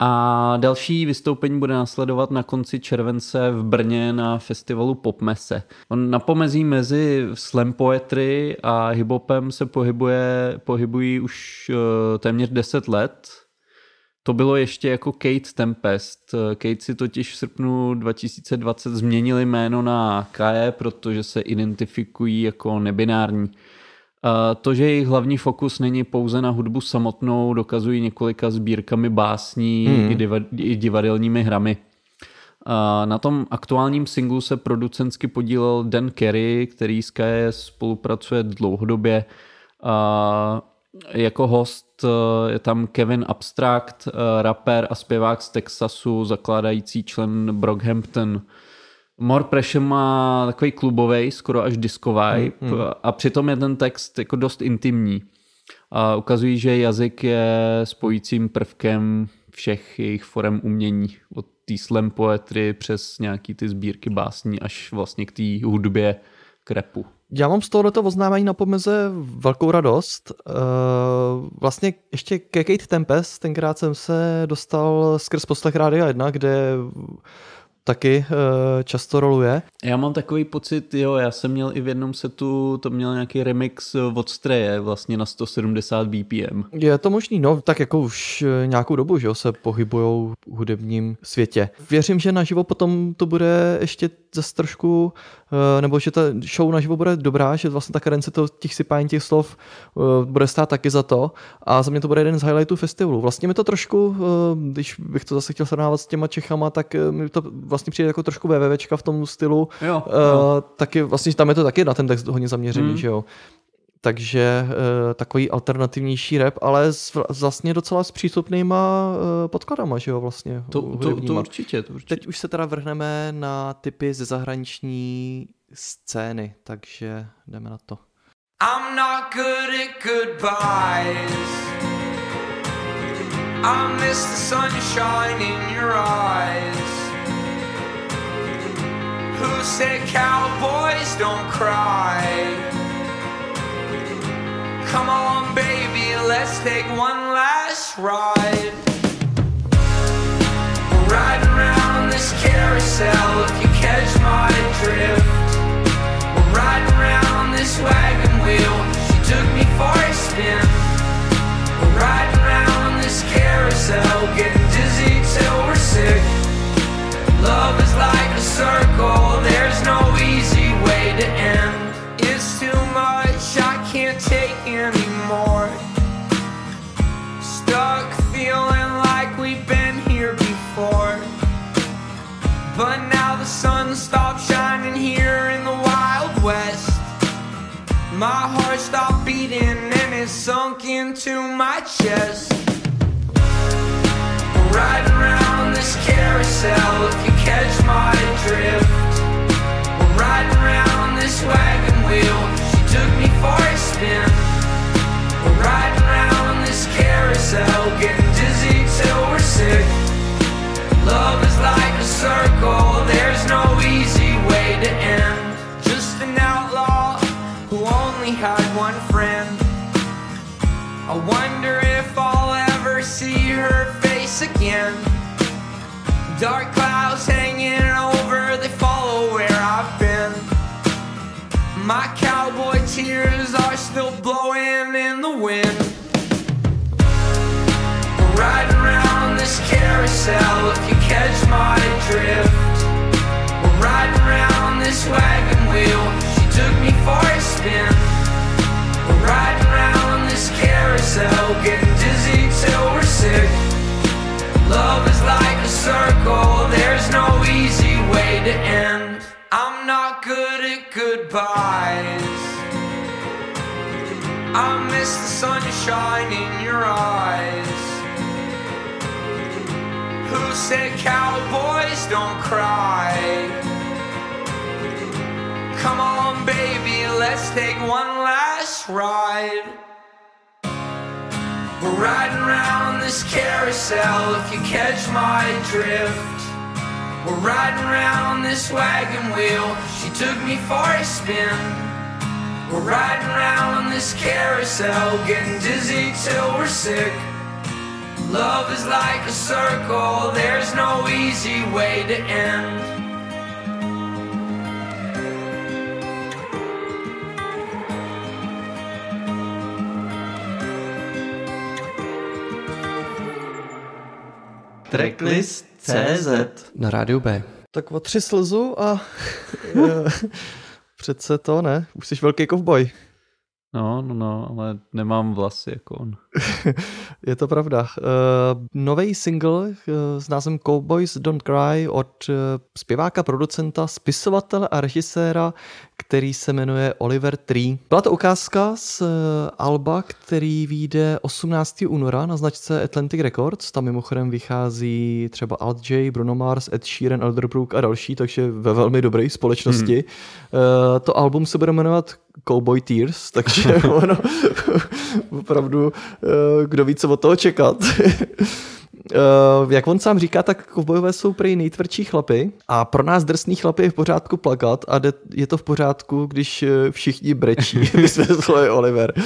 A další vystoupení bude následovat na konci července v Brně na festivalu Popmese. On na pomezí mezi slam poetry a hiphopem se pohybuje, pohybují už uh, téměř 10 let. To bylo ještě jako Kate Tempest. Kate si totiž v srpnu 2020 změnili jméno na KE, protože se identifikují jako nebinární. To, že jejich hlavní fokus není pouze na hudbu samotnou, dokazují několika sbírkami básní Hmm. i, diva- i divadelními hrami. Na tom aktuálním singlu se producentsky podílel Dan Carey, který s KS spolupracuje dlouhodobě. A jako host eh, je tam Kevin Abstract, eh, rapper a zpěvák z Texasu, zakládající člen Brockhampton. More Pressure má takový klubový, skoro až disco vibe Hmm, a přitom je ten text jako dost intimní. A ukazují, že jazyk je spojícím prvkem všech jejich forem umění. Od té slam poetry přes nějaký ty sbírky básní až vlastně k té hudbě, k rapu. Já mám z tohoto oznámení na pomeze velkou radost. Uh, vlastně ještě ke Kate Tempest, tenkrát jsem se dostal skrz poslech Rádia 1, kde taky uh, často roluje. Já mám takový pocit, jo, já jsem měl i v jednom setu, to měl nějaký remix od Streje, vlastně na 170 BPM. Je to možný, no, tak jako už eh, nějakou dobu, že jo, se pohybujou v hudebním světě. Věřím, že naživo potom to bude ještě zase trošku, eh, nebo že ta show naživo bude dobrá, že vlastně ta kadence to, těch sypání těch slov eh, bude stát taky za to a za mě to bude jeden z highlightů festivalu. Vlastně mi to trošku, eh, když bych to zase chtěl srovnávat s těma Čechama, tak eh, mi to vlastně přijde jako trošku VVVčka v tom stylu. Jo, Eh, jo. taky vlastně tam je to taky na ten text hodně zaměřený, Hmm. že jo. Takže e, takový alternativnější rap, ale s, vla- vlastně docela s přístupnýma e, podkladama, že jo, vlastně. To, to, to určitě, to určitě. Teď už se teda vrhneme na typy ze zahraniční scény, takže jdeme na to. I'm not good at goodbyes. I miss the sunshine in your eyes. Who said cowboys don't cry? Come on, baby, let's take one last ride. We're riding around this carousel if you catch my drift. We're riding around this wagon wheel. She took me for a spin. We're riding around this carousel, getting dizzy till we're sick. Love is like a circle, there's no easy way to end. It's too much, I can't take anymore. Stuck feeling like we've been here before. But now the sun stopped shining here in the Wild West. My heart stopped beating and it sunk into my chest. We're riding around this carousel if you catch my drift. We're riding around this wagon wheel. Took me for a spin. We're riding around this carousel, getting dizzy till we're sick. Love is like a circle, there's no easy way to end. Just an outlaw who only had one friend. I wonder if I'll ever see her face again. Dark clouds hanging over, they follow where I've been. My tears are still blowing in the wind. We're riding around this carousel if you catch my drift. We're riding around this wagon wheel. She took me for a spin. We're riding this carousel, getting dizzy till we're sick. Love is like a circle, there's no easy way to end. I'm not good at goodbyes. I miss the sunshine in your eyes. Who said cowboys don't cry? Come on, baby, let's take one last ride. We're riding around this carousel if you catch my drift. We're riding around this wagon wheel. She took me for a spin. We're riding around on this carousel, getting dizzy till we're sick. Love is like a circle, there's no easy way to end. Tracklist CZ na rádiu B. Tak otři slzu a přece to ne, už jsi velký kovboj. No, no, no, ale nemám vlasy jako on. Je to pravda. Uh, Nový single uh, s názvem Cowboys Don't Cry od uh, zpěváka, producenta, spisovatele a režiséra, který se jmenuje Oliver Tree. Byla to ukázka z uh, Alba, který vyjde 18. února na značce Atlantic Records. Tam mimochodem vychází třeba Alt J, Bruno Mars, Ed Sheeran, Elderbrook a další, takže ve velmi dobré společnosti. Hmm. Uh, to album se bude jmenovat Cowboy Tears, takže ono opravdu, eh, kdo ví, co od toho čekat. Uh, jak on sám říká, tak kovbojové jsou prý nejtvrdší chlapy a pro nás drsný chlapy je v pořádku plakat a je to v pořádku, když eh, všichni brečí, vysvětluje Oliver. Uh,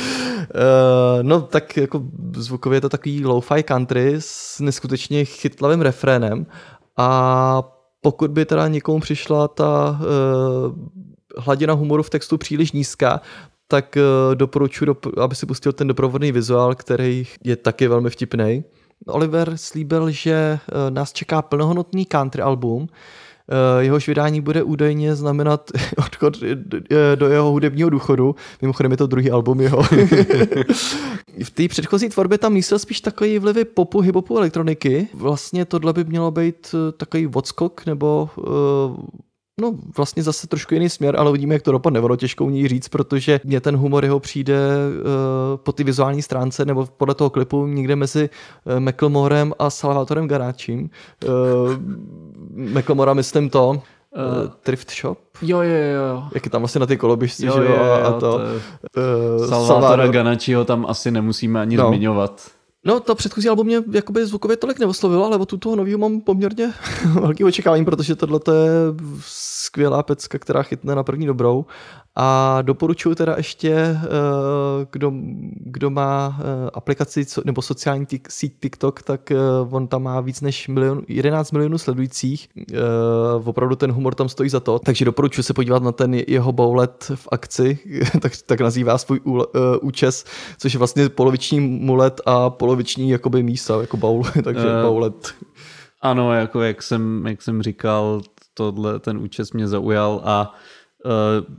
no tak jako zvukově je to takový lo-fi country s neskutečně chytlavým refrénem a pokud by teda někomu přišla ta uh, hladina humoru v textu příliš nízká, tak doporučuji, aby si pustil ten doprovodný vizuál, který je taky velmi vtipný. Oliver slíbil, že uh, nás čeká plnohodnotný country album, eh, jehož vydání bude údajně znamenat odchod do jeho hudebního důchodu. Mimochodem je to druhý album jeho. v té předchozí tvorbě tam místil spíš takový vlivy popu, hibopu, elektroniky. Vlastně tohle by mělo být takový odskok nebo No, vlastně zase trošku jiný směr, ale uvidíme, jak to dopadne. Ono těžko u ní říct, protože mě ten humor jeho přijde uh, po ty vizuální stránce nebo podle toho klipu někde mezi uh, McLemorem a Salvatorem Garáčím. Uh, McLemora myslím to, uh, Thrift Shop. Jo, jo, jo. Jak je tam vlastně na ty koloběžci, jo, že jo, a, a to. to uh, Salvatora Ganačiho tam asi nemusíme ani no. zmiňovat. No, to předchozí album mě jakoby zvukově tolik neoslovilo, ale od toho nového mám poměrně velký očekávání, protože tohle je skvělá pecka, která chytne na první dobrou a doporučuji teda ještě, eh, kdo, kdo má eh, aplikaci nebo sociální síť TikTok, tak eh, on tam má víc než milion, 11 milionů sledujících. Opravdu ten humor tam stojí za to, takže doporučuji se podívat na ten jeho boulet v akci, tak, tak nazývá svůj účes, což je vlastně poloviční mulet a poloviční jakoby mísa, jako bowl, takže uh, boulet. Ano, jako jak jsem, jak jsem říkal, tohle, ten účes mě zaujal a Uh,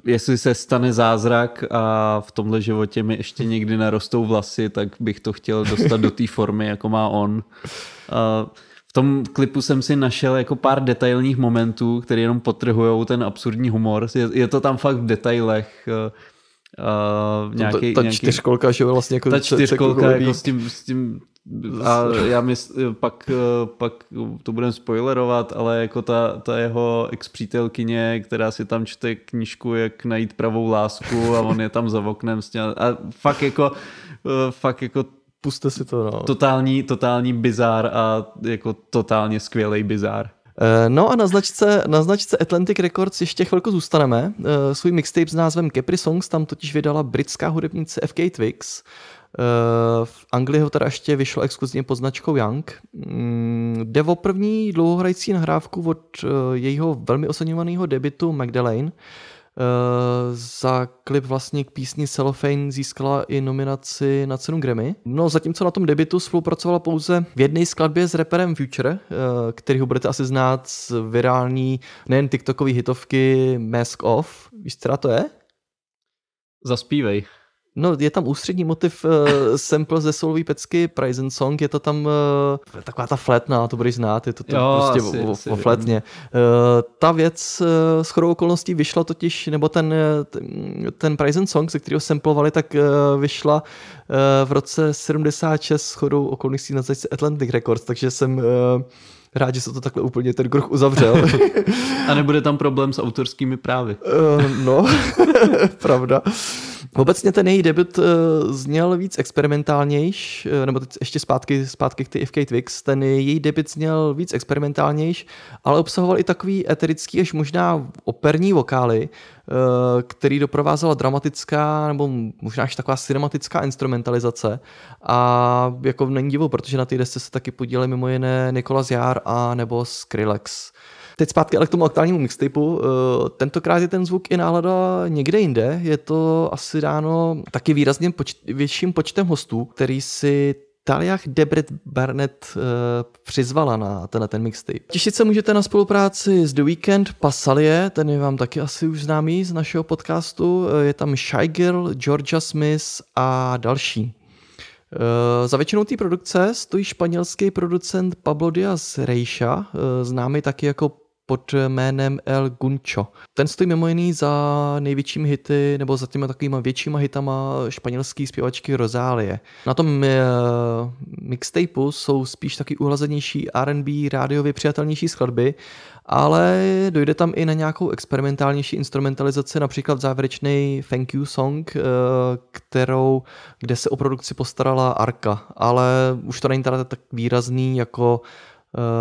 jestli se stane zázrak a v tomhle životě mi ještě někdy narostou vlasy, tak bych to chtěl dostat do té formy, jako má on. Uh, v tom klipu jsem si našel jako pár detailních momentů, které jenom potrhují ten absurdní humor. Je, je to tam fakt v detailech. Uh, nějaký, ta, ta nějaký, čtyřkolka, že vlastně jako ta čtyřkolka jako s tím, s tím a já myslím, pak, pak to budeme spoilerovat, ale jako ta, ta jeho ex-přítelkyně, která si tam čte knížku, jak najít pravou lásku a on je tam za oknem s a fakt jako, fakt jako Puste si to, no. Totální, totální bizár a jako totálně skvělý bizár. Eh, no a na značce, na značce Atlantic Records ještě chvilku zůstaneme. Eh, svůj mixtape s názvem Capri Songs tam totiž vydala britská hudebnice FK Twix. Eh, v Anglii ho teda ještě vyšlo exkluzivně pod značkou Young. Mm, jde o první dlouhohrající nahrávku od eh, jejího velmi oceňovaného debitu Magdalene. Eh, za klip vlastně k písni Cellophane získala i nominaci na cenu Grammy. No zatímco na tom debitu spolupracovala pouze v jedné skladbě s reperem Future, který ho budete asi znát z virální nejen TikTokové hitovky Mask Off. Víš, která to je? Zaspívej. No, je tam ústřední motiv uh, sample ze solový pecky Prize Song, je to tam uh, taková ta fletna, to budeš znát, je to, to jo, prostě asi, o, asi, o fletně. Uh, ta věc uh, s chodou okolností vyšla totiž, nebo ten, ten Prize Song, ze kterého samplovali, tak uh, vyšla uh, v roce 76 s chodou okolností na Atlantic Records, takže jsem uh, rád, že se to takhle úplně ten kruh uzavřel. A nebude tam problém s autorskými právy. Uh, no, pravda. Obecně ten její debut uh, zněl víc experimentálnějš, uh, nebo teď ještě zpátky, zpátky k ty FK Twix, ten její debut zněl víc experimentálnějš, ale obsahoval i takový eterický, až možná operní vokály, uh, který doprovázela dramatická nebo možná až taková cinematická instrumentalizace a jako není divu, protože na té desce se taky podíleli mimo jiné Nikolas Jár a nebo Skrillex. Teď zpátky ale k tomu aktuálnímu mixtapeu. Eh, tentokrát je ten zvuk i nálada někde jinde. Je to asi dáno taky výrazně poč- větším počtem hostů, který si Taliach Debret Barnett uh, přizvala na tenhle ten mixtape. Těšit se můžete na spolupráci s The Weeknd, Pasalie, ten je vám taky asi už známý z našeho podcastu. Je tam Shy Girl, Georgia Smith a další. Uh, za většinou té produkce stojí španělský producent Pablo Diaz Reixa, uh, známý taky jako pod jménem El Guncho. Ten stojí mimo jiný za největšími hity, nebo za těmi takovými většíma hitama španělské zpěvačky Rozálie. Na tom uh, mixtapeu jsou spíš taky uhlazenější R&B, rádiově přijatelnější skladby, ale dojde tam i na nějakou experimentálnější instrumentalizaci, například závěrečný Thank You Song, uh, kterou, kde se o produkci postarala Arka, ale už to není teda tak výrazný jako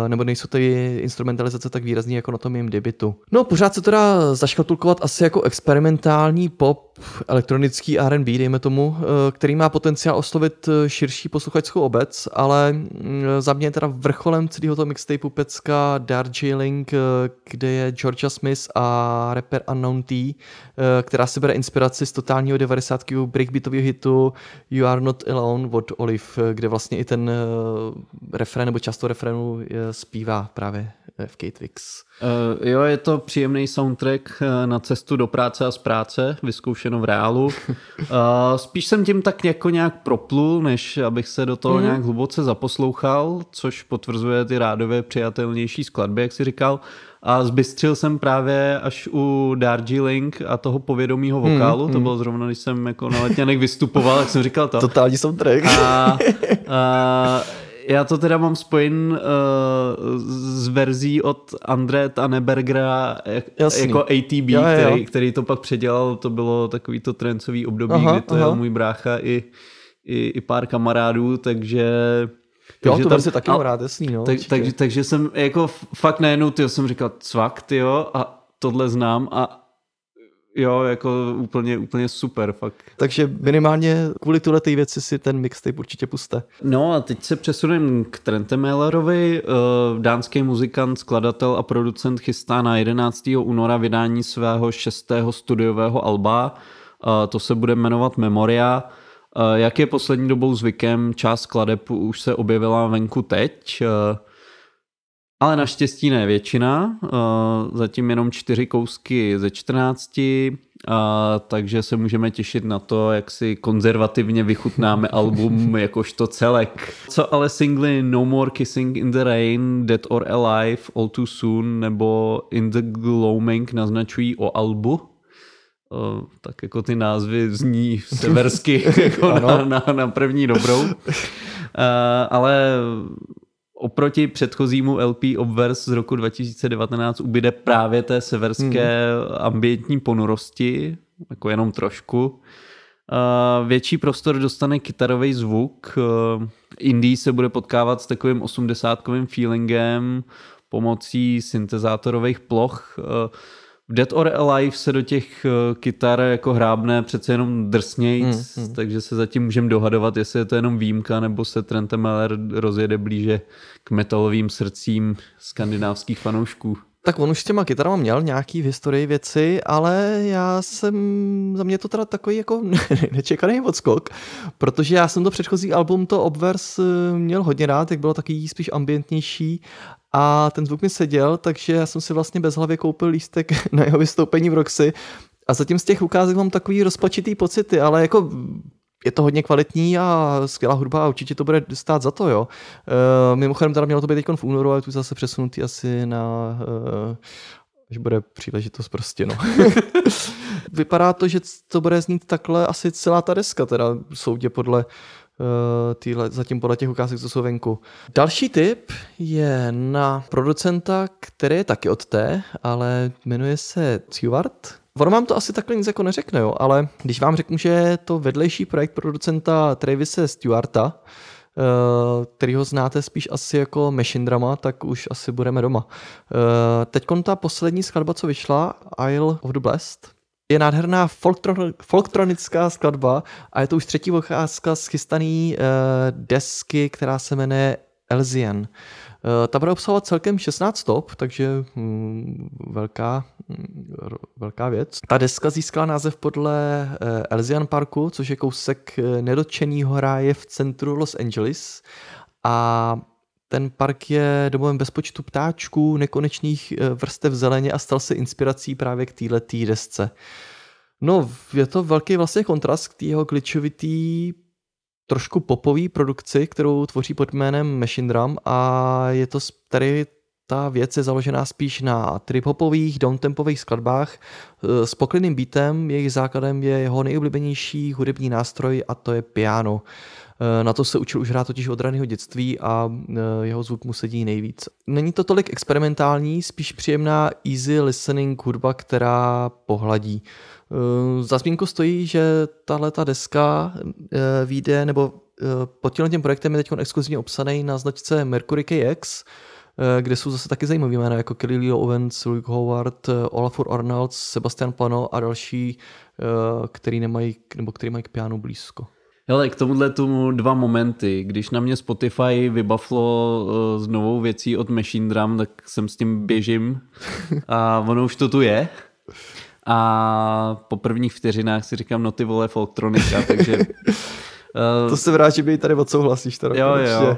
nebo nejsou ty instrumentalizace tak výrazný jako na tom mým debitu. No, pořád se teda zaškatulkovat asi jako experimentální pop, elektronický R&B, dejme tomu, uh, který má potenciál oslovit širší posluchačskou obec, ale mm, za mě je teda vrcholem celého toho mixtapeu pecka Darjeeling, kde je Georgia Smith a rapper Unknown T, která si bere inspiraci z totálního 90. breakbeatového hitu You Are Not Alone od Olive, kde vlastně i ten refrén nebo často refrénu zpívá právě v Kate Wix. Uh, jo, je to příjemný soundtrack na cestu do práce a z práce, vyzkoušeno v reálu. Uh, spíš jsem tím tak jako nějak proplul, než abych se do toho mm. nějak hluboce zaposlouchal, což potvrzuje ty rádově přijatelnější skladby, jak si říkal. A zbystřil jsem právě až u Darjeeling a toho povědomího vokálu, mm, to bylo zrovna, když jsem jako na letňanek vystupoval, jak jsem říkal to. Totální soundtrack. A, a já to teda mám spojen uh, s verzí od André Tanebergera jak, jako ATB, jo, jo. Který, který to pak předělal, to bylo takový to trencový období, aha, kdy to aha. jel můj brácha i, i, i pár kamarádů, takže takže jo, to tam, taky mám rád, jasný, no. Tak, takže, takže jsem jako fakt najednou, tyjo, jsem říkal cvak, tyjo, a tohle znám a Jo, jako úplně, úplně super, fakt. Takže minimálně kvůli tuhle té věci si ten mixtape určitě puste. No a teď se přesuneme k Trentemailerovi. Eh, dánský muzikant, skladatel a producent chystá na 11. února vydání svého šestého studiového alba. Eh, to se bude jmenovat Memoria. Eh, jak je poslední dobou zvykem, část skladeb už se objevila venku teď. Ale naštěstí ne většina, uh, zatím jenom čtyři kousky ze 14, uh, takže se můžeme těšit na to, jak si konzervativně vychutnáme album jakožto celek. Co ale singly No More Kissing in the Rain, Dead or Alive, All Too Soon nebo In the Gloaming naznačují o albu? Uh, tak jako ty názvy zní seversky jako na, na, na první dobrou. Uh, ale oproti předchozímu LP Obverse z roku 2019 ubyde právě té severské hmm. ambientní ponurosti, jako jenom trošku. Uh, větší prostor dostane kytarový zvuk. Uh, Indie se bude potkávat s takovým osmdesátkovým feelingem pomocí syntezátorových ploch. Uh, v Dead or Alive se do těch eh, kytar jako hrábne přece jenom drsnějc, hmm, hmm. takže se zatím můžeme dohadovat, jestli je to jenom výjimka, nebo se Trentemeller rozjede blíže k metalovým srdcím skandinávských fanoušků. Tak on už s těma kytarama měl nějaký v historii věci, ale já jsem, za mě to teda takový jako nečekaný odskok, protože já jsem to předchozí album, to Obverse, eh, měl hodně rád, jak bylo taky spíš ambientnější a ten zvuk mi seděl, takže já jsem si vlastně bez hlavy koupil lístek na jeho vystoupení v Roxy a zatím z těch ukázek mám takový rozpačitý pocity, ale jako je to hodně kvalitní a skvělá hudba a určitě to bude stát za to, jo. Uh, mimochodem teda mělo to být teď v únoru, ale tu zase přesunutý asi na uh, až bude příležitost prostě, no. Vypadá to, že to bude znít takhle asi celá ta deska, teda soudě podle Eh, týhle, zatím podle těch ukázek, co jsou venku. Další tip je na producenta, který je taky od té, ale jmenuje se Stewart. Ono vám to asi takhle nic jako neřekne, jo, ale když vám řeknu, že je to vedlejší projekt producenta Travise Stewarta, eh, který ho znáte spíš asi jako Machine Drama, tak už asi budeme doma. Eh, Teď ta poslední skladba, co vyšla, Isle of the Blessed, je nádherná folktronická skladba a je to už třetí vycházka z chystaný uh, desky, která se jmenuje Elzian. Eh, Ta bude obsahovat celkem 16 stop, takže hm, velká, ro- velká věc. Ta deska získala název podle eh, Elysian Parku, což je kousek eh, nedotčenýho ráje v centru Los Angeles. A ten park je domovem bezpočtu ptáčků, nekonečných eh, vrstev zeleně a stal se inspirací právě k této desce. No, je to velký vlastně kontrast k té jeho glitchovitý trošku popový produkci, kterou tvoří pod jménem Machine Drum a je to tady ta věc je založená spíš na trip-hopových, downtempových skladbách eh, s poklidným beatem, jejich základem je jeho nejoblíbenější hudební nástroj a to je piano. Eh, Na to se učil už hrát totiž od raného dětství a eh, jeho zvuk mu sedí nejvíc. Není to tolik experimentální, spíš příjemná easy listening hudba, která pohladí. Eh, Za zmínku stojí, že tahle ta deska vyjde, nebo pod tímhle tím projektem je teď exkluzivně obsaný na značce Mercury KX, kde jsou zase taky zajímavé jména, jako Kelly Lee Owens, Luke Howard, Olafur Arnolds, Sebastian Pano a další, který nemají, nebo který mají k pianu blízko. Hele, k tomuhle tomu dva momenty. Když na mě Spotify vybavlo uh, s novou věcí od Machine Drum, tak jsem s tím běžím a ono už to tu je. A po prvních vteřinách si říkám, no ty vole, folktronika, takže... Uh, To se rád, že by tady odsouhlasíš. Teda Jo, konečně. jo.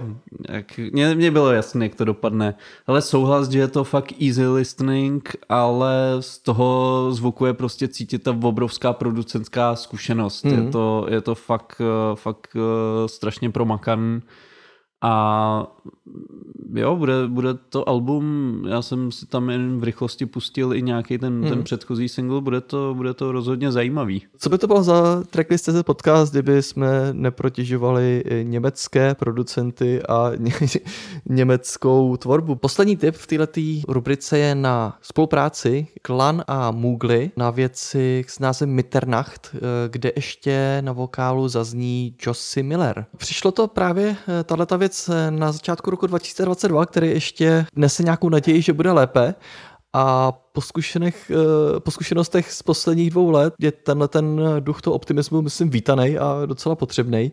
Jak, mně, mně bylo jasné, jak to dopadne. Ale souhlas, že je to fakt easy listening, ale z toho zvuku je prostě cítit ta obrovská producentská zkušenost. Mm. Je, to, je to fakt, eh, fakt eh, strašně promakaný. A jo, bude, bude to album, já jsem si tam jen v rychlosti pustil i nějaký ten, mm. ten předchozí single, bude to, bude to rozhodně zajímavý. Co by to bylo za Tracklist CZ podcast, kdyby jsme neprotěžovali eh, německé producenty a ně, německou tvorbu? Poslední tip v této rubrice je na spolupráci Klan a Moogly na věci s názvem Mitternacht, eh, kde ještě na vokálu zazní Josie Miller. Přišlo to právě, tato věc eh, na začátku roku 2022, který ještě nese nějakou naději, že bude lépe. A po, eh, po zkušenostech z posledních dvou let je tenhle ten duch toho optimismu, myslím, vítaný a docela potřebný.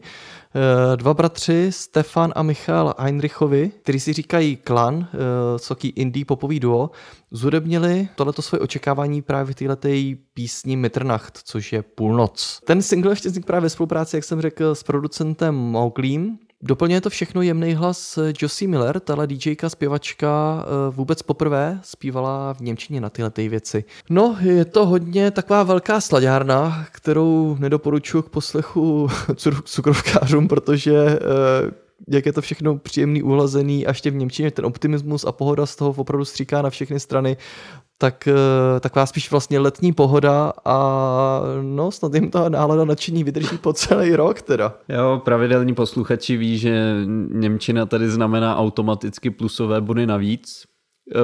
Dva bratři, Stefan a Michal Heinrichovi, kteří si říkají Klan, soký indie popový duo, zudebnili tohleto svoje očekávání právě této písni Mitternacht, což je půlnoc. Ten single ještě vznikl právě ve spolupráci, jak jsem řekl, s producentem Mowglim, Doplňuje to všechno jemný hlas Josie Miller, tahle DJka, zpěvačka, vůbec poprvé zpívala v Němčině na tyhle ty věci. No, je to hodně taková velká slaďárna, kterou nedoporučuji k poslechu cukrovkářům, protože jak je to všechno příjemný, uhlazený, a ještě v Němčině ten optimismus a pohoda z toho opravdu stříká na všechny strany, tak taková spíš vlastně letní pohoda a no snad jim ta nálada nadšení vydrží po celý rok teda. Jo, pravidelní posluchači ví, že Němčina tady znamená automaticky plusové body navíc.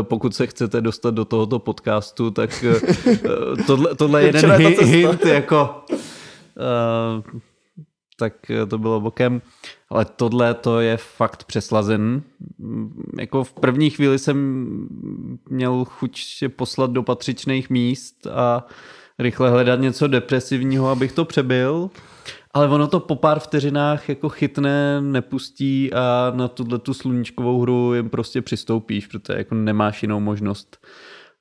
Pokud se chcete dostat do tohoto podcastu, tak tohle, tohle je jeden hi, hint jako... Uh, tak to bylo bokem. Ale tohle to je fakt přeslazen. Jako v první chvíli jsem měl chuť se poslat do patřičných míst a rychle hledat něco depresivního, abych to přebyl. Ale ono to po pár vteřinách jako chytne, nepustí a na tuhle tu sluníčkovou hru jim prostě přistoupíš, protože jako nemáš jinou možnost.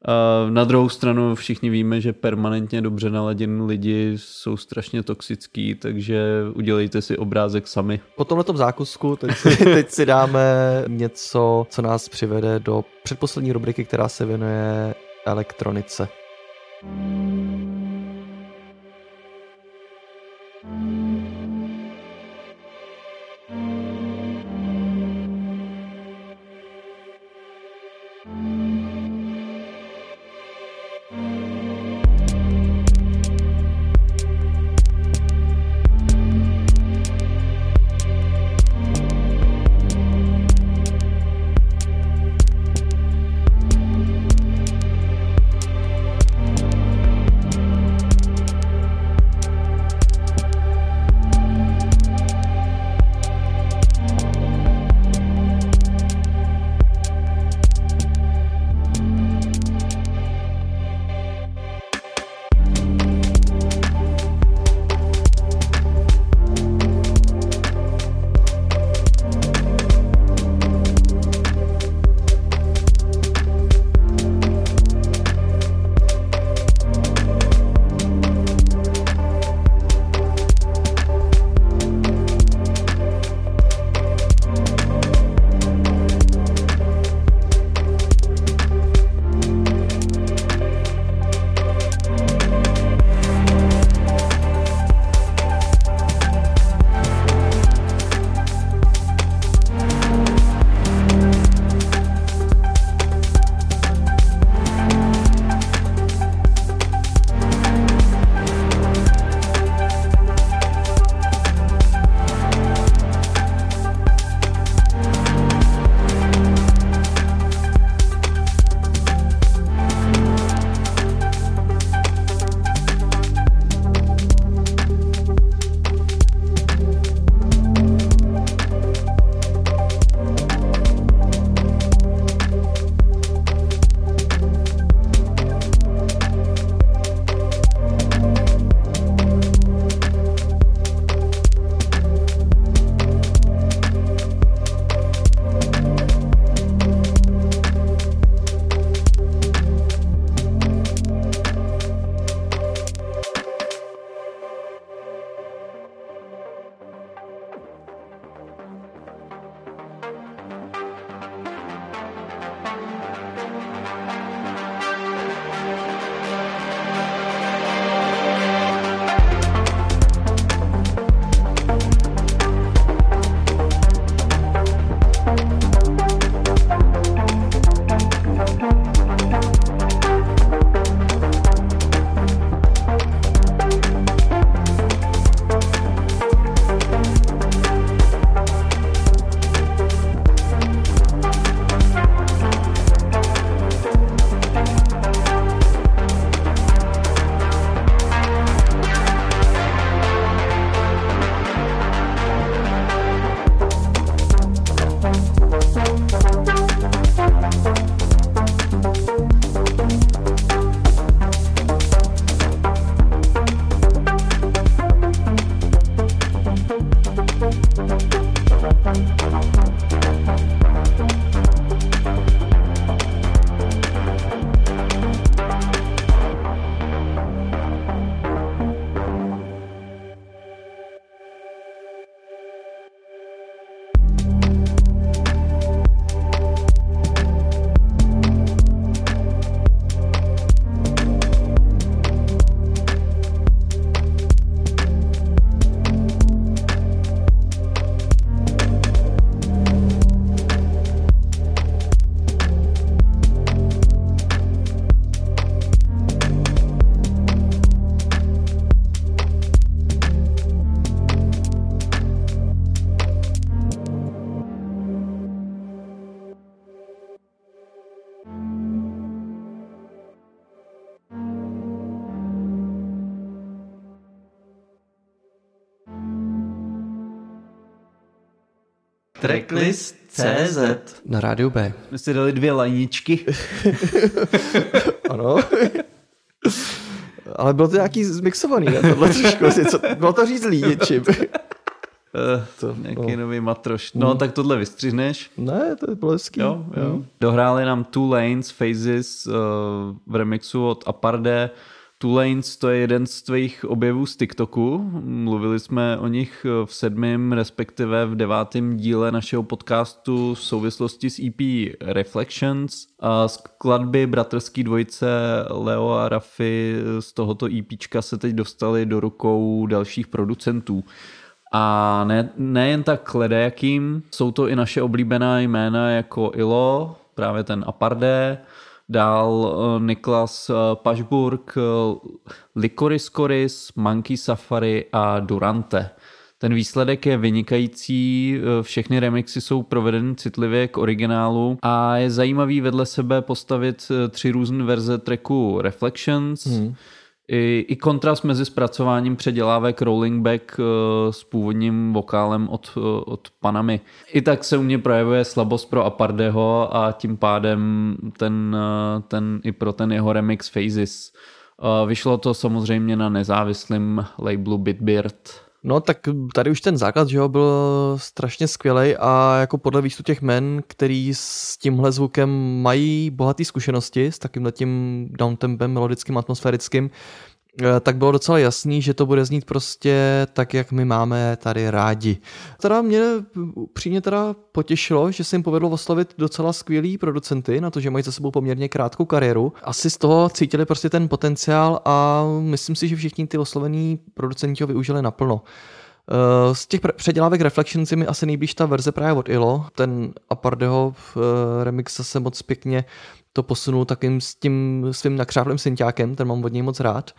Uh, na druhou stranu všichni víme, že permanentně dobře naladění lidi jsou strašně toxický, takže udělejte si obrázek sami. Po tomhletom zákusku teď si, teď si dáme něco, co nás přivede do předposlední rubriky, která se věnuje elektronice. Tracklist.cz Na rádiu B. My si dali dvě lajničky. Ano. Ale bylo to nějaký zmixovaný, ne? Tohle trošku, něco, bylo to řízlý něčím. Uh, to, nějaký no. nový matroš. No, tak tohle vystřihneš. Ne, to bylo hezký. Jo, jo. Dohráli nám Two Lanes, Phases uh, v remixu od Aparde. Lanes to je jeden z tvých objevů z TikToku. Mluvili jsme o nich v sedmém, respektive v devátém díle našeho podcastu v souvislosti s EP Reflections. A skladby bratrský dvojice Leo a Rafi z tohoto EPčka se teď dostali do rukou dalších producentů. A ne, nejen tak ledajakým, jsou to i naše oblíbená jména jako Ilo, právě ten Aparde, dál eh, Niklas eh, Pašburg, eh, Licorice Coris, Monkey Safari a Durante. Ten výsledek je vynikající, všechny remixy jsou provedeny citlivě k originálu a je zajímavý vedle sebe postavit tři různé verze tracku Reflections, hmm i, i kontrast mezi zpracováním předělávek Rolling Back uh, s původním vokálem od, uh, od Panamy. I tak se u mě projevuje slabost pro Apardeho a tím pádem ten, uh, ten i pro ten jeho remix Phases. Vyšlo to samozřejmě na nezávislém labelu Bitbird. No tak tady už ten základ, že jo, byl strašně skvělý a jako podle výstupu těch men, který s tímhle zvukem mají bohaté zkušenosti, s takýmhle tím downtempem melodickým, atmosférickým, tak bylo docela jasný, že to bude znít prostě tak, jak my máme tady rádi. Teda mě přímě teda potěšilo, že se jim povedlo oslovit docela skvělý producenty na to, že mají za sebou poměrně krátkou kariéru. Asi z toho cítili prostě ten potenciál a myslím si, že všichni ty oslovení producenti ho využili naplno. Eh, z těch předělávek Reflections je mi asi nejblíž ta verze právě od Ilo. Ten Apardeho eh, remix se moc pěkně to posunul takým s tím svým nakřávlým synťákem, ten mám od něj moc rád.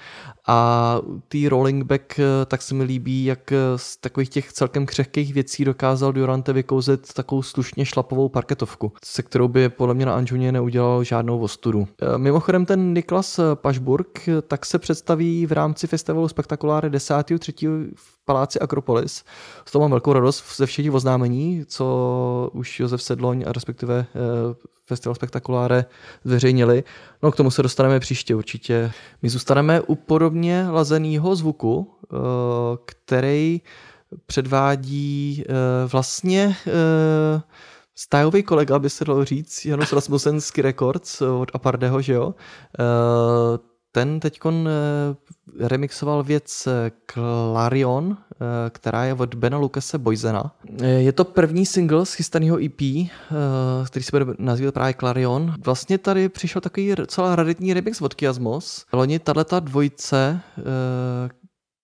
A tý rolling back, eh, tak se mi líbí, jak z takových těch celkem křehkých věcí dokázal Durante vykouzet takovou slušně šlapovou parketovku, se kterou by podle mě na Anžuně neudělal žádnou ostudu. Mimochodem ten Niklas Pašburg tak se představí v rámci festivalu Spektakuláre 10.3. v paláci Akropolis. Z toho mám velkou radost ze všech oznámení, co už Josef Sedloň a respektive eh, Festival Spektakuláre zveřejnili. No k tomu se dostaneme příště určitě. My zůstaneme u podobně lazeného zvuku, eh, který předvádí eh, vlastně stylový kolega, by se dalo říct, Janus Rasmussenský Records od Apardeho, že jo? Ten teď eh, remixoval věc eh, Clarion, eh, která je od Bena Lucase Boyzena. Je to první single z chystaného EP, který se bude nazývat právě Clarion. Vlastně tady přišel takový celá raditní remix od Kiasmos. Loni tato dvojice,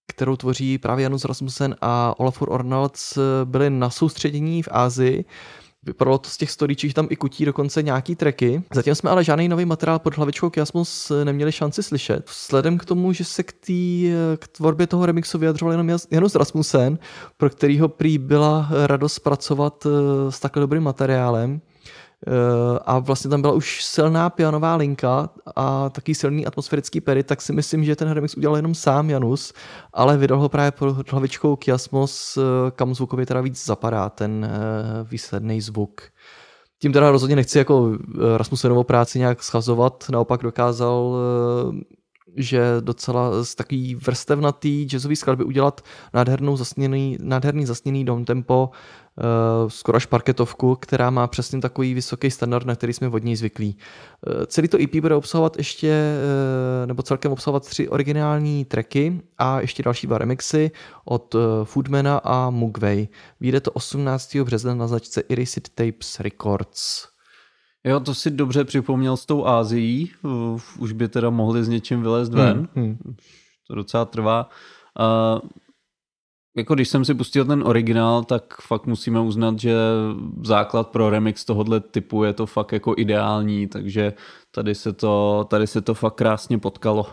kterou tvoří právě Janus Rasmussen a Olafur Ornalds, byli na soustředění v Ázii Vypadalo to z těch storíčích, tam i kutí dokonce nějaký tracky. Zatím jsme ale žádný nový materiál pod hlavičkou Kiasmus neměli šanci slyšet. Vzhledem k tomu, že se k, tý, k tvorbě toho remixu vyjadřoval jenom Janus Rasmussen, pro kterýho prý byla radost pracovat eh, s takhle dobrým materiálem, Eh, a vlastně tam byla už silná pianová linka a taky silný atmosférický pery, tak si myslím, že ten remix udělal jenom sám Janus, ale vydal ho právě pod hlavičkou Kiasmos, eh, kam zvukově teda víc zapadá ten eh, výsledný zvuk. Tím teda rozhodně nechci jako Rasmusenovou práci nějak schazovat, naopak dokázal že docela z takový vrstevnatý jazzový skladby udělat nádhernou zasněný, nádherný zasněný dom tempo, skoro až parketovku, která má přesně takový vysoký standard, na který jsme od něj zvyklí. Uh, celý to EP bude obsahovat ještě, uh, nebo celkem obsahovat tři originální tracky a ještě další dva remixy od uh, Foodmana a Mugway. Vyjde to 18. března na značce Erased Tapes Records. Jo, to si dobře připomněl s tou Ázií. Už by teda mohli s něčím vylézt ven. Hmm, hmm. To docela trvá. Uh, jako když jsem si pustil ten originál, tak fakt musíme uznat, že základ pro remix tohohle typu je to fakt jako ideální, takže tady se to, tady se to fakt krásně potkalo.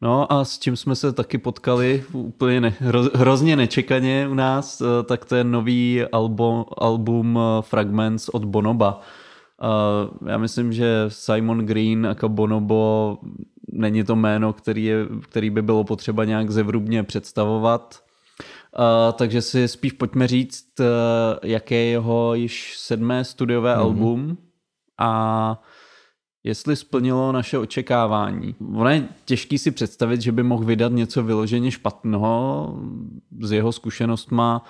No a s čím jsme se taky potkali úplně ne, hrozně nečekaně u nás, eh, tak to je nový album, album eh, Fragments od Bonoba. Uh, já myslím, že Simon Green jako Bonobo není to jméno, který, je, který by bylo potřeba nějak zevrubně představovat. Takže si spíš pojďme říct, uh, jaké je jeho již sedmé studiové mm-hmm. album a jestli splnilo naše očekávání. Ono je těžký si představit, že by mohl vydat něco vyloženě špatného z jeho zkušenostma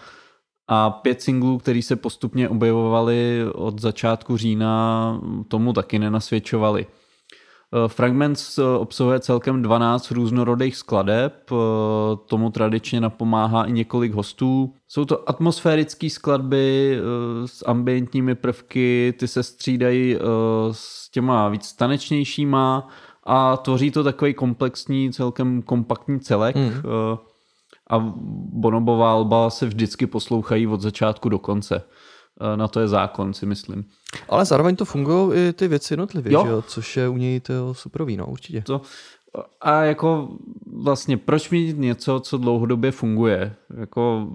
a pět singlů, které se postupně objevovaly od začátku října, tomu taky nenasvědčovaly. Eh, Fragments eh, obsahuje celkem 12 různorodých skladeb, eh, tomu tradičně napomáhá i několik hostů. Jsou to atmosférické skladby s ambientními prvky, ty se střídají s těma víc tanečnějšíma a tvoří to takový komplexní, celkem kompaktní celek. Mm. A Bonobová alba se vždycky poslouchají od začátku do konce. Na to je zákon, si myslím. Ale zároveň to fungují i ty věci jednotlivě, jo. Že jo? což je u něj to super víno, určitě. To, a jako vlastně proč mít něco, co dlouhodobě funguje? Jako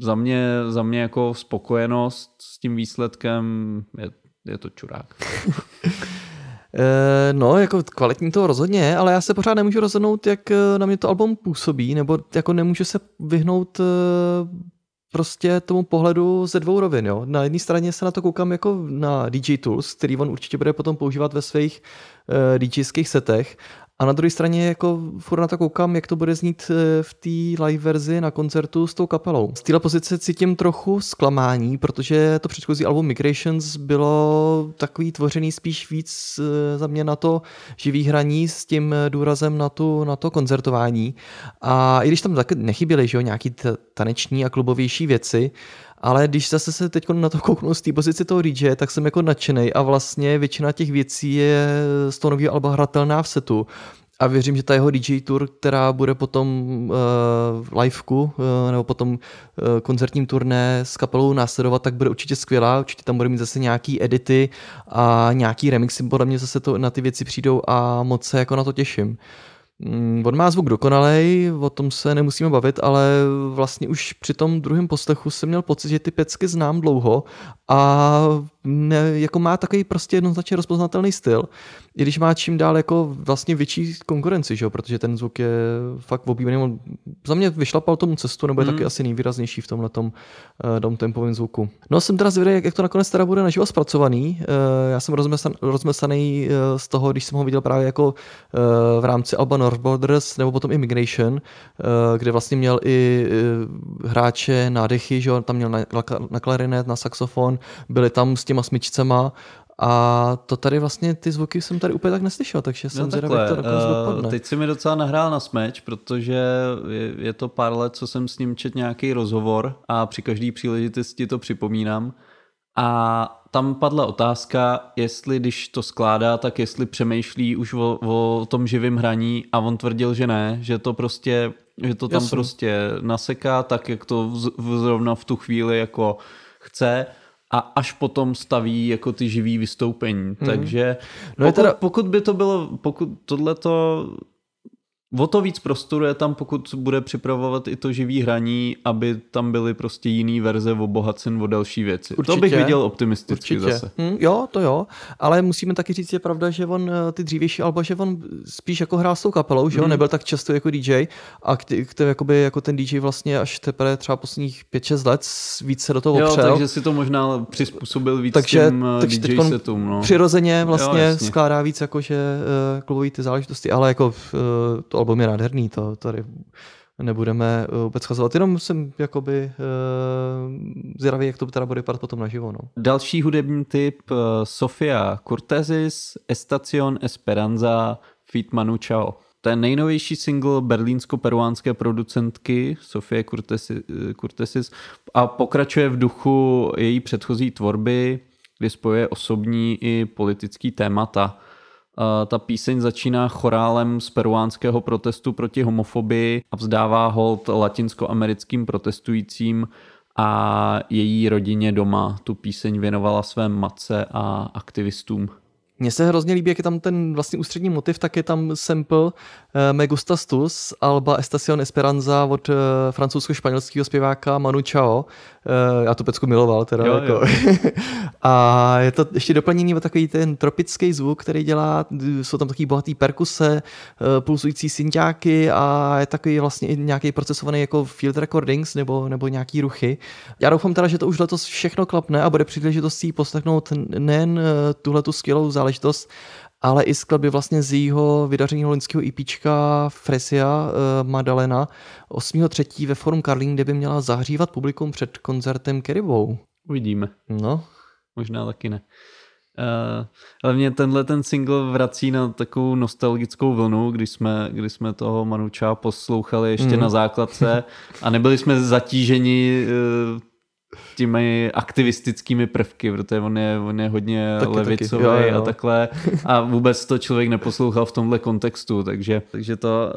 za mě, za mě jako spokojenost s tím výsledkem je, je to čurák. Eh, no, jako kvalitní to rozhodně je, ale já se pořád nemůžu rozhodnout, jak eh, na mě to album působí, nebo jako nemůžu se vyhnout eh, prostě tomu pohledu ze dvou rovin. Jo. Na jedné straně se na to koukám jako na DJ Tools, který on určitě bude potom používat ve svých uh, DJských setech a na druhé straně jako furt na to koukám, jak to bude znít eh, v té live verzi na koncertu s tou kapelou. Z téhle pozice cítím trochu zklamání, protože to předchozí album Migrations bylo takový tvořený spíš víc eh, za mě na to živý hraní s tím důrazem na, tu, na to koncertování. A i když tam taky nechyběly že jo, nějaký taneční a klubovější věci, ale když zase se teď na to kouknu z té pozice toho DJ, tak jsem jako nadšený a vlastně většina těch věcí je z toho nového alba hratelná v setu. A věřím, že ta jeho DJ tour, která bude potom uh, liveku, uh, nebo potom uh, koncertním turné s kapelou následovat, tak bude určitě skvělá. Určitě tam bude mít zase nějaký edity a nějaký remixy, podle mě zase to, na ty věci přijdou a moc se jako na to těším. Mm, on má zvuk dokonalej, o tom se nemusíme bavit, ale vlastně už při tom druhém poslechu jsem měl pocit, že ty pecky znám dlouho a ne, jako má takový prostě jednoznačně rozpoznatelný styl, i když má čím dál jako vlastně větší konkurenci, že? protože ten zvuk je fakt oblíbený. On za mě vyšlapal tomu cestu, nebo je mm. taky asi nejvýraznější v tomhle tom uh, tempovém zvuku. No jsem teda zvědavý, jak, jak to nakonec teda bude naživo zpracovaný. Uh, já jsem rozmesan, rozmesaný uh, z toho, když jsem ho viděl právě jako uh, v rámci Alba North Borders, nebo potom Immigration, uh, kde vlastně měl i uh, hráče nádechy, že? tam měl na, na klarinet, na saxofon, byli tam s těma smyčcema a to tady vlastně, ty zvuky jsem tady úplně tak neslyšel, takže jsem no zvědavý, jak to nakonec uh, dopadne. Teď si mi docela nahrál na smeč, protože je, je to pár let, co jsem s ním čet nějaký rozhovor a při každé příležitosti to připomínám. A tam padla otázka, jestli když to skládá, tak jestli přemýšlí už o, o tom živém hraní a on tvrdil, že ne, že to prostě, že to tam Jasný. prostě naseká tak, jak to v, zrovna v tu chvíli jako chce a až potom staví jako ty živý vystoupení. Hmm. Takže no pokud, teda... pokud by to bylo, pokud tohleto o to víc prostoru je tam, pokud bude připravovat i to živý hraní, aby tam byly prostě jiný verze obohacen o další věci. Určitě, to bych viděl optimisticky určitě. zase. Hmm, jo, to jo, ale musíme taky říct, je pravda, že on eh, ty dřívější alba, že on spíš jako hrál s tou kapelou, že on hmm. nebyl tak často jako DJ a který, jakoby, jako ten DJ vlastně až teprve třeba posledních 5-6 let víc se do toho opřel. Jo, takže si to možná přizpůsobil víc takže, těm eh, takže DJ setům. No. Přirozeně vlastně jo, skládá víc jakože uh, klubový ty záležitosti, ale jako uh, to album je nádherný, to tady nebudeme eh, vůbec schazovat, jenom jsem jakoby uh, zvědavý, jak to teda bude vypadat potom naživo. No. Další hudební typ uh, Sofia Cortezis, Estacion Esperanza, Fit Manu Chao. To je nejnovější single berlínsko-peruánské producentky Sofie Curtesis a pokračuje v duchu její předchozí tvorby, kdy spojuje osobní i politický témata. Ta píseň začíná chorálem z peruánského protestu proti homofobii a vzdává hold latinskoamerickým protestujícím a její rodině doma. Tu píseň věnovala své matce a aktivistům. Mně se hrozně líbí, jak je tam ten vlastně ústřední motiv, tak je tam sample uh, Me Gusta Stus, Alba Estación Esperanza od uh, francouzsko-španělského zpěváka Manu Chao. Uh, já tu pecku miloval teda. Jo, jako. jo. a je to ještě doplnění o takový ten tropický zvuk, který dělá, jsou tam takový bohatý perkuse, uh, pulsující synťáky a je takový vlastně nějaký procesovaný jako field recordings nebo, nebo nějaký ruchy. Já doufám teda, že to už letos všechno klapne a bude příležitostí poslechnout nejen eh, tuhle tu skvělou záležitost, ale i skladby vlastně z jeho vydařeného loňského EPčka Fresia uh, Madalena 8.3. ve Forum Karlín, kde by měla zahřívat publikum před koncertem Keribou. Uvidíme. No, Možná taky ne. Uh, ale mě tenhle ten single vrací na takovou nostalgickou vlnu, když jsme, když jsme toho Manuča poslouchali ještě Mhm. na základce a nebyli jsme zatíženi uh, těmi aktivistickými prvky, protože on je, on je hodně Taky, taky. levicový Jo, jo. a takhle a vůbec to člověk neposlouchal v tomhle kontextu, takže, takže to,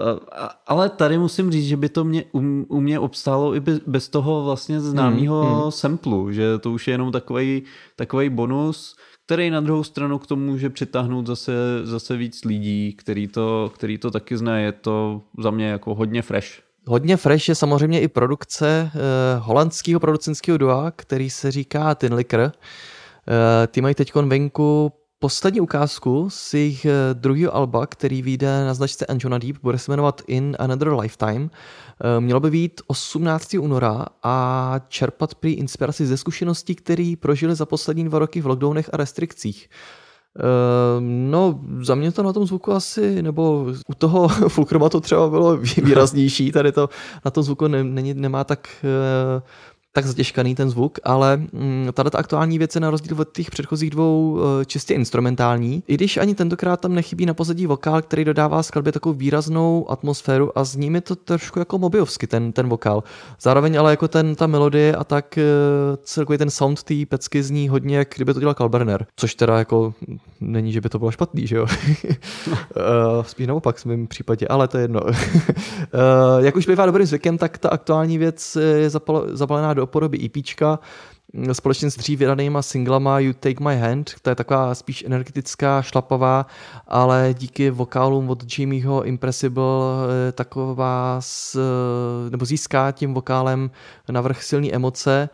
ale tady musím říct, že by to mě, u, u mě obstálo i bez, bez toho vlastně známého Hmm, hmm. samplu, že to už je jenom takový takový bonus, který na druhou stranu k tomu může přitáhnout zase, zase víc lidí, který to, který to taky zná. Je to za mě jako hodně fresh. Hodně fresh je samozřejmě i produkce uh, holandského producentského dua, který se říká Tin Liquor. Uh, ty mají teď venku poslední ukázku z jejich uh, druhého alba, který vyjde na značce Anjona Deep, bude se jmenovat In Another Lifetime. Mělo by být 18. února a čerpat prý inspiraci ze zkušeností, které prožili za poslední dva roky v lockdownech a restrikcích. Ehm, No, za mě to na tom zvuku asi, nebo u toho fulchromatu třeba bylo výraznější, tady to na tom zvuku ne, není, nemá tak, eh, tak zatěžkaný ten zvuk, ale mm, tato aktuální věc je na rozdíl od těch předchozích dvou eh, čistě instrumentální, i když ani tentokrát tam nechybí na pozadí vokál, který dodává skladbě takovou výraznou atmosféru a zní mi to trošku jako mobiovsky ten, ten vokál. Zároveň ale jako ten, ta melodie a tak eh, celkový ten sound té pecky zní hodně, jak kdyby to dělal Kalberner, což teda jako není, že by to bylo špatný, že jo? Eh, Spíš naopak v mém případě, ale to je jedno. Jak už bývá dobrým zvykem, tak ta aktuální věc je zapal- zabalená do podoby EPčka, mm, společně s dřív vydanýma singlama You Take My Hand, to je taková spíš energetická, šlapavá, ale díky vokálům od Jimmyho Impressible eh, taková, s, nebo získá tím vokálem navrh silný emoce.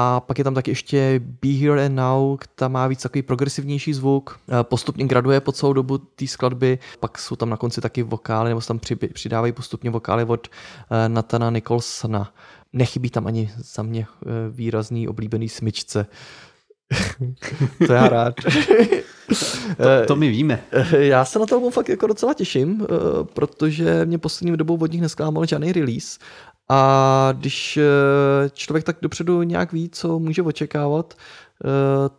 A pak je tam taky ještě Be Here and Now, ta má víc takový progresivnější zvuk, Eh, postupně graduje po celou dobu té skladby, pak jsou tam na konci taky vokály, nebo se tam při- přidávají postupně vokály od eh, Nathana Nicholsona. Nechybí tam ani za mě eh, výrazný oblíbený smyčce. to já rád. To, to my víme. Eh, Já se na to album fakt jako docela těším, eh, protože mě poslední dobou od nich nesklamal žádný release a když eh, člověk tak dopředu nějak ví, co může očekávat, eh,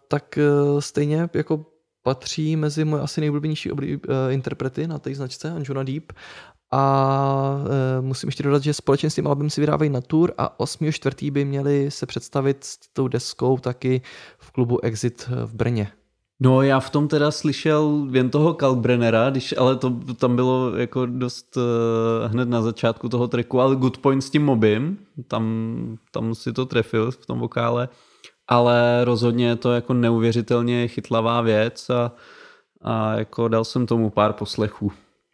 tak eh, stejně jako patří mezi moje asi oblí- eh, interprety na té značce Anjuna Deep a e, musím ještě dodat, že společně s tím album si vydávají na tour a 8.4. by měli se představit s tou deskou taky v klubu Exit v Brně. No já v tom teda slyšel jen toho Kalbrennera, když, ale to tam bylo jako dost uh, hned na začátku toho tracku, ale Good Point s tím mobím, tam, tam si to trefil v tom vokále, ale rozhodně je to jako neuvěřitelně chytlavá věc a, a jako dal jsem tomu pár poslechů.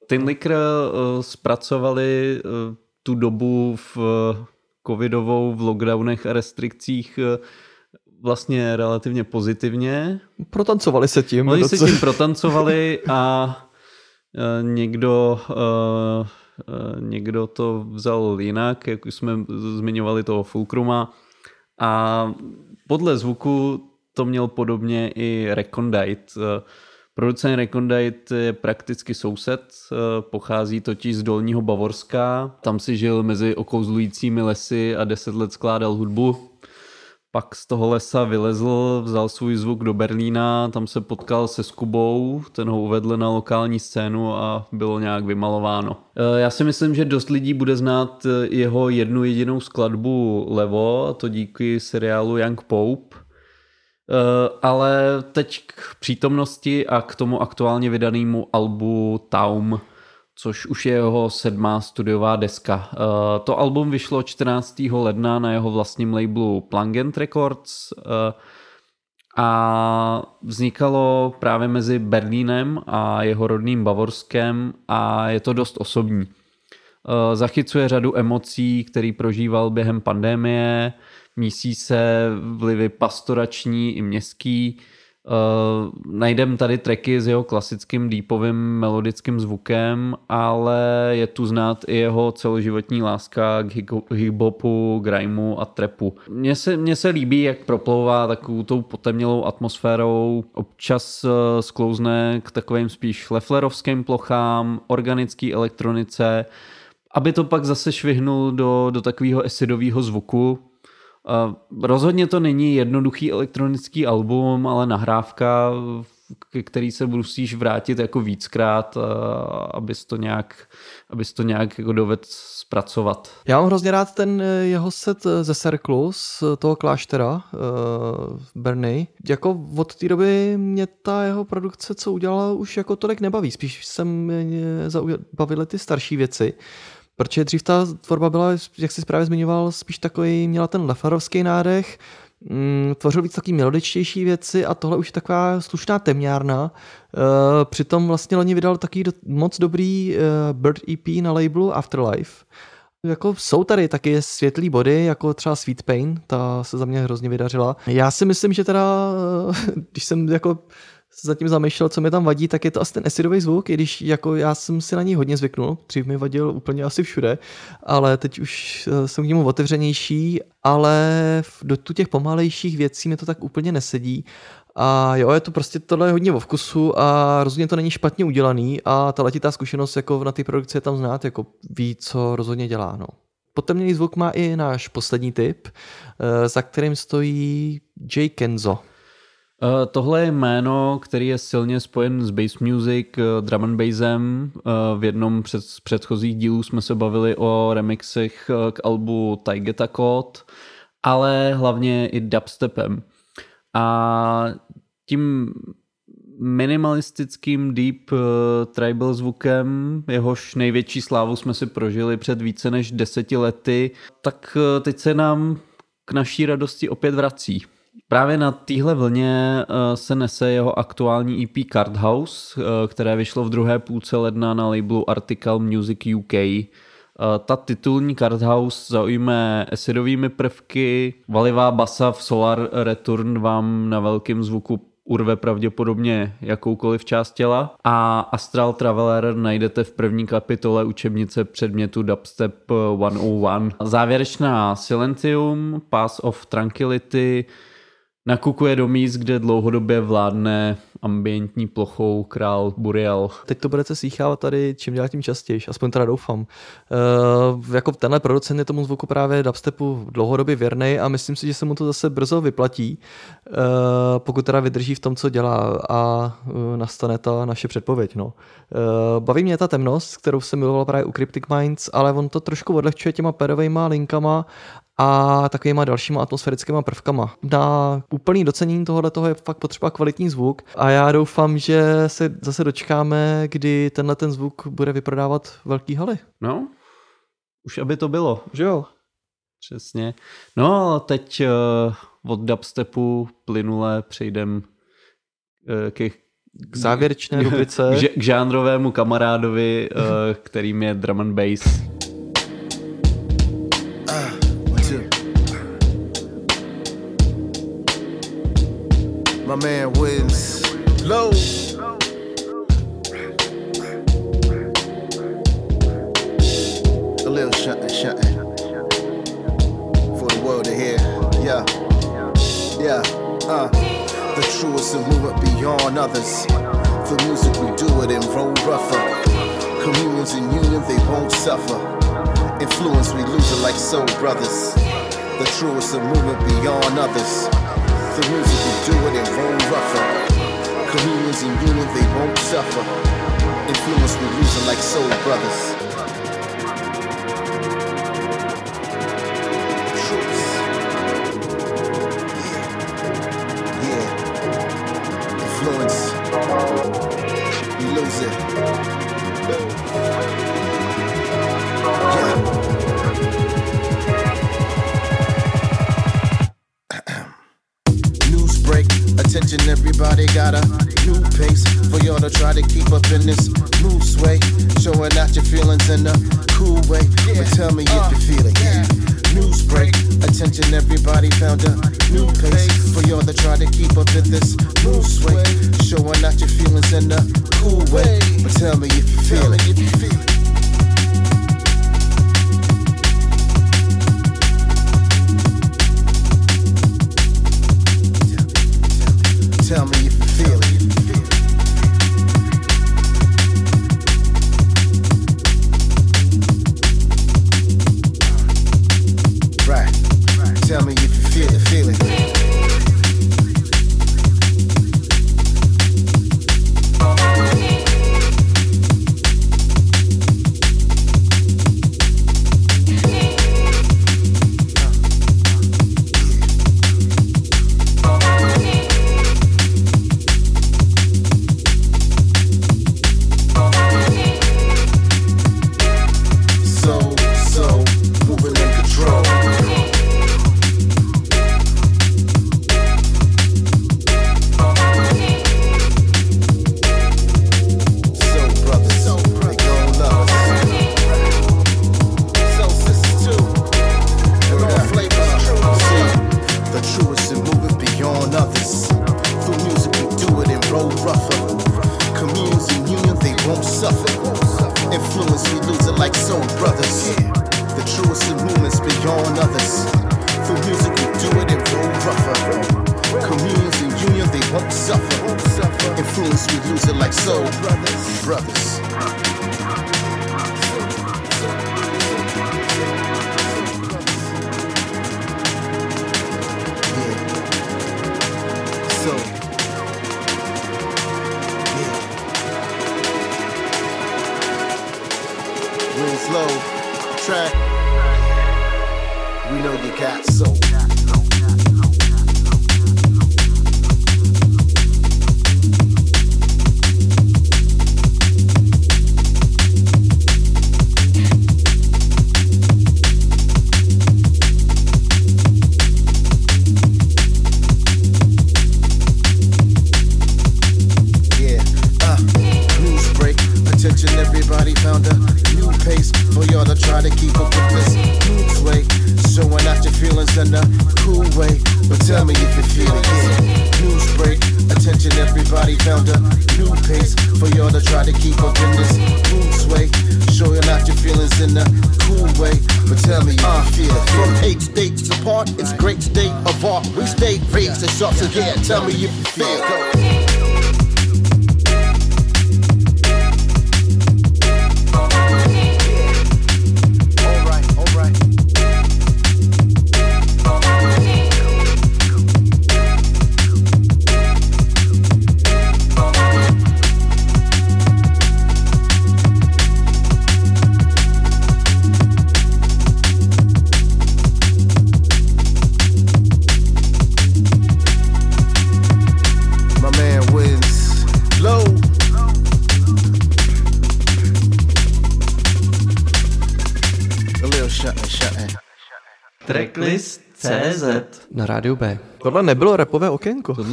Tin Liquor uh, zpracovali uh, tu dobu v uh, covidovou v lockdownech a restrikcích uh, vlastně relativně pozitivně. Protancovali se tím. Oni se tím protancovali a eh, někdo, eh, eh, někdo to vzal jinak, jak už jsme zmiňovali toho Fulcruma a podle zvuku to měl podobně i Recondite. Producent Recondite je prakticky soused, eh, pochází totiž z Dolního Bavorska, tam si žil mezi okouzlujícími lesy a deset let skládal hudbu. Pak z toho lesa vylezl, vzal svůj zvuk do Berlína, tam se potkal se Skubou, ten ho uvedl na lokální scénu a bylo nějak vymalováno. Eh, Já si myslím, že dost lidí bude znát eh, jeho jednu jedinou skladbu Levo, a to díky seriálu Young Pope. Eh, Ale teď k přítomnosti a k tomu aktuálně vydanému albu Taum, což už je jeho sedmá studiová deska. Eh, To album vyšlo 14. ledna na jeho vlastním labelu Plangent Records eh, a vznikalo právě mezi Berlínem a jeho rodným Bavorskem a je to dost osobní. Zachycuje řadu emocí, který prožíval během pandémie, mísí se vlivy pastorační i městský. Uh, najdem tady tracky s jeho klasickým deepovým melodickým zvukem, ale je tu znát i jeho celoživotní láska k hip-hopu, grimeu a trapu. Mně se, mně se líbí, jak proplouvá takovou tou potemnělou atmosférou, občas uh, sklouzne k takovým spíš leflerovským plochám, organický elektronice, aby to pak zase švihnul do, do takového esidového zvuku, rozhodně to není jednoduchý elektronický album, ale nahrávka, ke který se musíš vrátit jako víckrát, uh, abys to nějak, abys to nějak jako doved zpracovat. Já mám hrozně rád ten eh, jeho set ze Circle, z toho kláštera uh, Berny. Jako od té doby mě ta jeho produkce, co udělala, už jako tolik nebaví. Spíš jsem mě bavily ty starší věci. Protože dřív ta tvorba byla, jak jsi právě zmiňoval, spíš takový, měla ten lefarovský nádech, mm, tvořil víc takový melodičtější věci a tohle už je taková slušná temňárna. E, přitom vlastně loni vydal taky moc dobrý e, Bird EP na labelu Afterlife. Jako jsou tady taky světlý body, jako třeba Sweet Pain, ta se za mě hrozně vydařila. Já si myslím, že teda, když jsem jako se zatím zamýšlel, co mi tam vadí, tak je to asi ten acidový zvuk, i když jako já jsem si na něj hodně zvyknul, dřív mi vadil úplně asi všude, ale teď už eh, jsem k němu otevřenější, ale do tu těch pomalejších věcí mi to tak úplně nesedí a jo, je to prostě tohle je hodně o vkusu a rozhodně to není špatně udělaný a ta letitá zkušenost jako na té produkci je tam znát, jako ví, co rozhodně dělá. No. Potemněný zvuk má i náš poslední tip, eh, za kterým stojí Jay Kenzo. Uh, tohle je jméno, který je silně spojen s bass music, uh, drum and bassem. Uh, v jednom před, z předchozích dílů jsme se bavili o remixech k albu Taigeta Code, ale hlavně i dubstepem. A tím minimalistickým deep tribal zvukem, jehož největší slávu jsme si prožili před více než deseti lety, tak teď se nám k naší radosti opět vrací. Právě na téhle vlně eh, se nese jeho aktuální EP Card House, eh, které vyšlo v druhé půlce ledna na labelu Article Music UK. Eh, ta titulní Card House zaujme acidovými prvky, valivá basa v Solar Return vám na velkém zvuku urve pravděpodobně jakoukoliv část těla a Astral Traveler najdete v první kapitole učebnice předmětu Dubstep 101. Závěrečná Silentium, Pass of Tranquility, nakukuje do míst, kde dlouhodobě vládne ambientní plochou král Burial. Teď to budete slychávat tady čím dál tím častěji, aspoň teda doufám. Uh, jako tenhle producent je tomu zvuku právě dubstepu dlouhodobě věrný a myslím si, že se mu to zase brzo vyplatí, uh, pokud teda vydrží v tom, co dělá a uh, nastane ta naše předpověď. No. Uh, baví mě ta temnost, kterou jsem miloval právě u Cryptic Minds, ale on to trošku odlehčuje těma perovejma linkama a takovýma dalšíma atmosférickýma prvkama. Na úplný docenění tohohle toho je fakt potřeba kvalitní zvuk a já doufám, že se zase dočkáme, kdy tenhle ten zvuk bude vyprodávat velký haly. No, už aby to bylo. Že jo? Přesně. No a teď uh, od dubstepu plynule přejdem uh, ke k závěrečné rubrice. K, k žánrovému kamarádovi, uh, kterým je drum and bass. My man Wiz. Low. A little shutting, shutting. For the world to hear. Yeah. Yeah. Uh. The truest of movement beyond others. For music, we do it and roll rougher. Communions and union, they won't suffer. Influence, we lose it like soul brothers. The truest of movement beyond others. The music we do it and roll rougher. Communions in union, they won't suffer. Influence, we lose it like soul brothers. Truths. Yeah. Yeah. Influence. We lose it. Attention, everybody got a new pace for y'all to try to keep up in this new sway. Showing out your feelings in a cool way. But tell me if you feel it. Yeah. News break. Attention, everybody found a new pace for y'all to try to keep up in this new sway. Showing out your feelings in a cool way. But tell me if you feel it.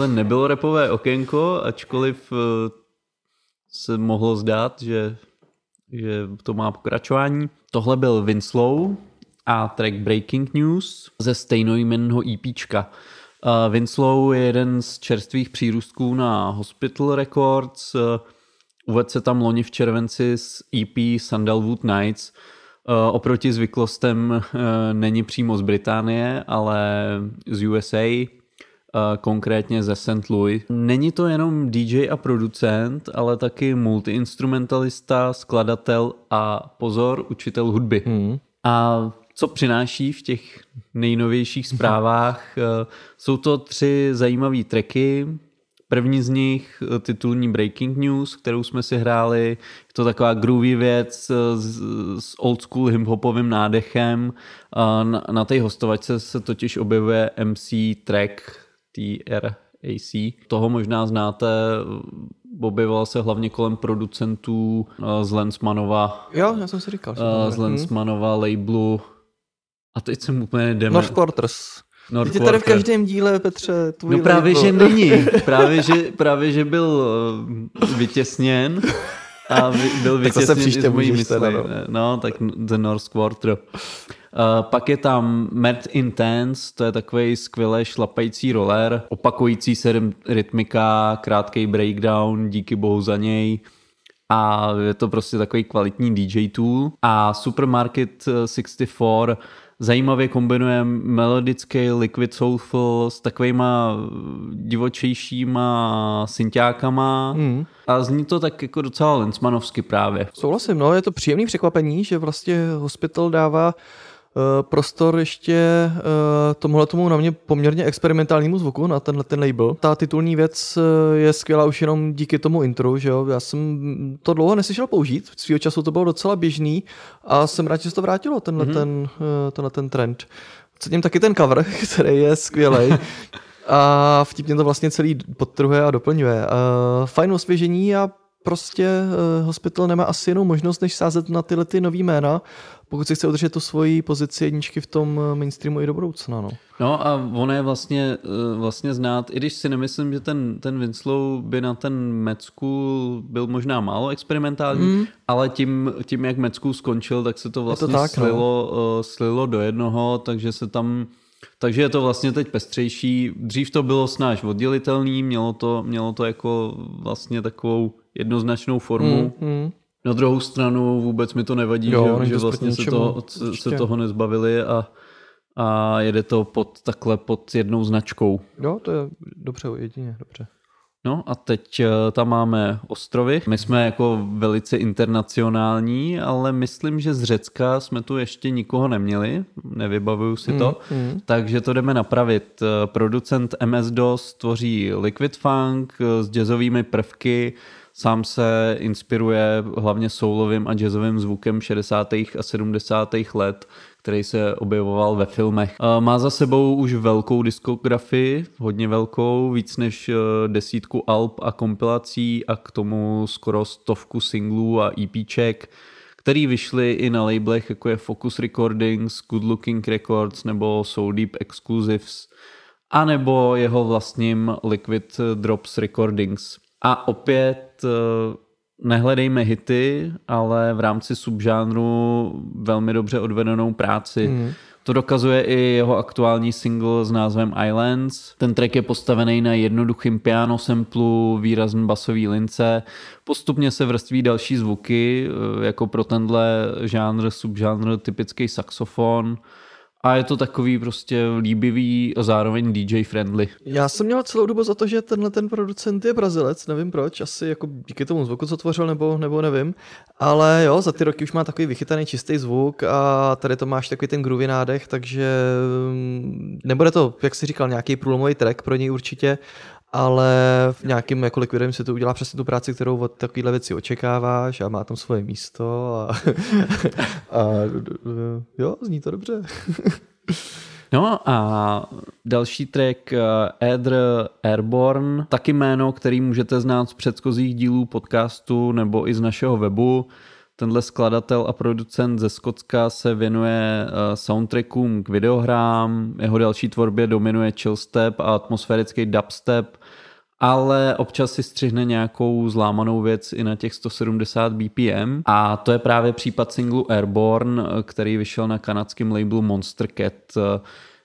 Tohle nebylo repové okénko, ačkoliv eh, se mohlo zdát, že, že to má pokračování. Tohle byl Winslow a track Breaking News ze stejnojmenného EPčka. Uh, Winslow je jeden z čerstvých přírůstků na Hospital Records. Uh, uvedl se tam loni v červenci s EP Sandalwood Nights. Oproti zvyklostem není přímo z Británie, ale z USA, konkrétně ze St. Louis. Není to jenom DJ a producent, ale taky multiinstrumentalista, skladatel a pozor, učitel hudby. Hmm. A co přináší v těch nejnovějších zprávách? Eh, Jsou to tři zajímavé tracky. První z nich eh, titulní Breaking News, kterou jsme si hráli. Je to taková groovy věc eh, s, s old school hip-hopovým nádechem. Na, na té hostovačce se totiž objevuje MC track TRAC. Toho možná znáte, objevoval se hlavně kolem producentů eh, z Lensmanova Jo, já jsem si říkal. bude. z. Lensmanova labelu a teď jsem úplně jdeme. North Quarters. North tady v každém díle, Petře, tvůj No právě, label. že není. Právě, že, právě, že byl eh, vytěsněn a byl Tak zase vytěsněn příště z mojí můžeš teda, mysli. no. No, tak The North Quarter. Uh, pak je tam Mad Intense, to je takový skvěle šlapající roller, opakující se rytmika, krátký breakdown, díky bohu za něj. A je to prostě takový kvalitní DJ tool. A Supermarket eh, 64 zajímavě kombinuje melodický liquid soulful s takovýma divočejšíma synťákama Hmm. a zní to tak jako docela Lensmanovsky právě. Souhlasím, no, je to příjemný překvapení, že vlastně Hospital dává prostor ještě uh, tomuhle tomu na mě poměrně experimentálnímu zvuku na tenhle ten label. Ta titulní věc uh, je skvělá už jenom díky tomu intru, že jo. Já jsem to dlouho neslyšel použít, svýho času to bylo docela běžný a jsem rád, že se to vrátilo, tenhle, mm-hmm. ten, tenhle ten trend. Cením taky ten cover, který je skvělý. A vtipně to vlastně celý podtrhuje a doplňuje. Uh, fajn osvěžení a prostě uh, Hospital nemá asi jinou možnost, než sázet na tyhle ty nový jména, pokud si chce udržet tu svoji pozici jedničky v tom eh, mainstreamu i do budoucna. No. No a on je vlastně, eh, vlastně znát, i když si nemyslím, že ten, ten Winslow by na ten Mecku byl možná málo experimentální, mm. ale tím, tím, jak Mecku skončil, tak se to vlastně tak, no. slilo, eh, slilo do jednoho, takže se tam takže je to vlastně teď pestřejší. Dřív to bylo snáš oddělitelný, mělo to, mělo to jako vlastně takovou jednoznačnou formu. Mm, mm. Na druhou stranu vůbec mi to nevadí, Jo, že, že vlastně se, to, se toho nezbavili a, a jede to pod takhle pod jednou značkou. Jo, to je dobře, jedině, dobře. No a teď eh, tam máme ostrovy. My jsme jako velice internacionální, ale myslím, že z Řecka jsme tu ještě nikoho neměli, nevybavuju si to, Mm, mm. takže to jdeme napravit. Eh, Producent MS-DOS tvoří Liquid Funk eh, s jazzovými prvky, sám se inspiruje hlavně soulovým a jazzovým zvukem 60. a 70. let, který se objevoval ve filmech. Eh, Má za sebou už velkou diskografii, hodně velkou, víc než eh, desítku alb a kompilací a k tomu skoro stovku singlů a EPček, který vyšly i na labelech jako je Focus Recordings, Good Looking Records nebo Soul Deep Exclusives a nebo jeho vlastním Liquid Drops Recordings. A opět eh, nehledejme hity, ale v rámci subžánru velmi dobře odvedenou práci. Mm. To dokazuje i jeho aktuální single s názvem Islands. Ten track je postavený na jednoduchým piano samplu, výrazný basový lince. Postupně se vrství další zvuky, eh, jako pro tenhle žánr, subžánr typický saxofon. A je to takový prostě líbivý a zároveň DJ friendly. Já jsem měl celou dobu za to, že tenhle ten producent je Brazilec, nevím proč, asi jako díky tomu zvuku, co tvořil, nebo, nebo nevím. Ale jo, za ty roky už má takový vychytaný čistý zvuk a tady to máš takový ten groovy nádech, takže mm, nebude to, jak jsi říkal, nějaký průlomový track pro něj určitě, ale v nějakým jako likvidem se to udělá přesně tu práci, kterou od takovéhle věci očekáváš a má tam svoje místo a, a jo, zní to dobře. No a další track eh, Edr Airborne, taky jméno, který můžete znát z předchozích dílů podcastu nebo i z našeho webu. Tenhle skladatel a producent ze Skotska se věnuje eh, soundtrackům k videohrám, jeho další tvorbě dominuje chillstep a atmosférický dubstep, ale občas si střihne nějakou zlámanou věc i na těch 170 BPM a to je právě případ singlu Airborne, který vyšel na kanadském labelu Monster Cat.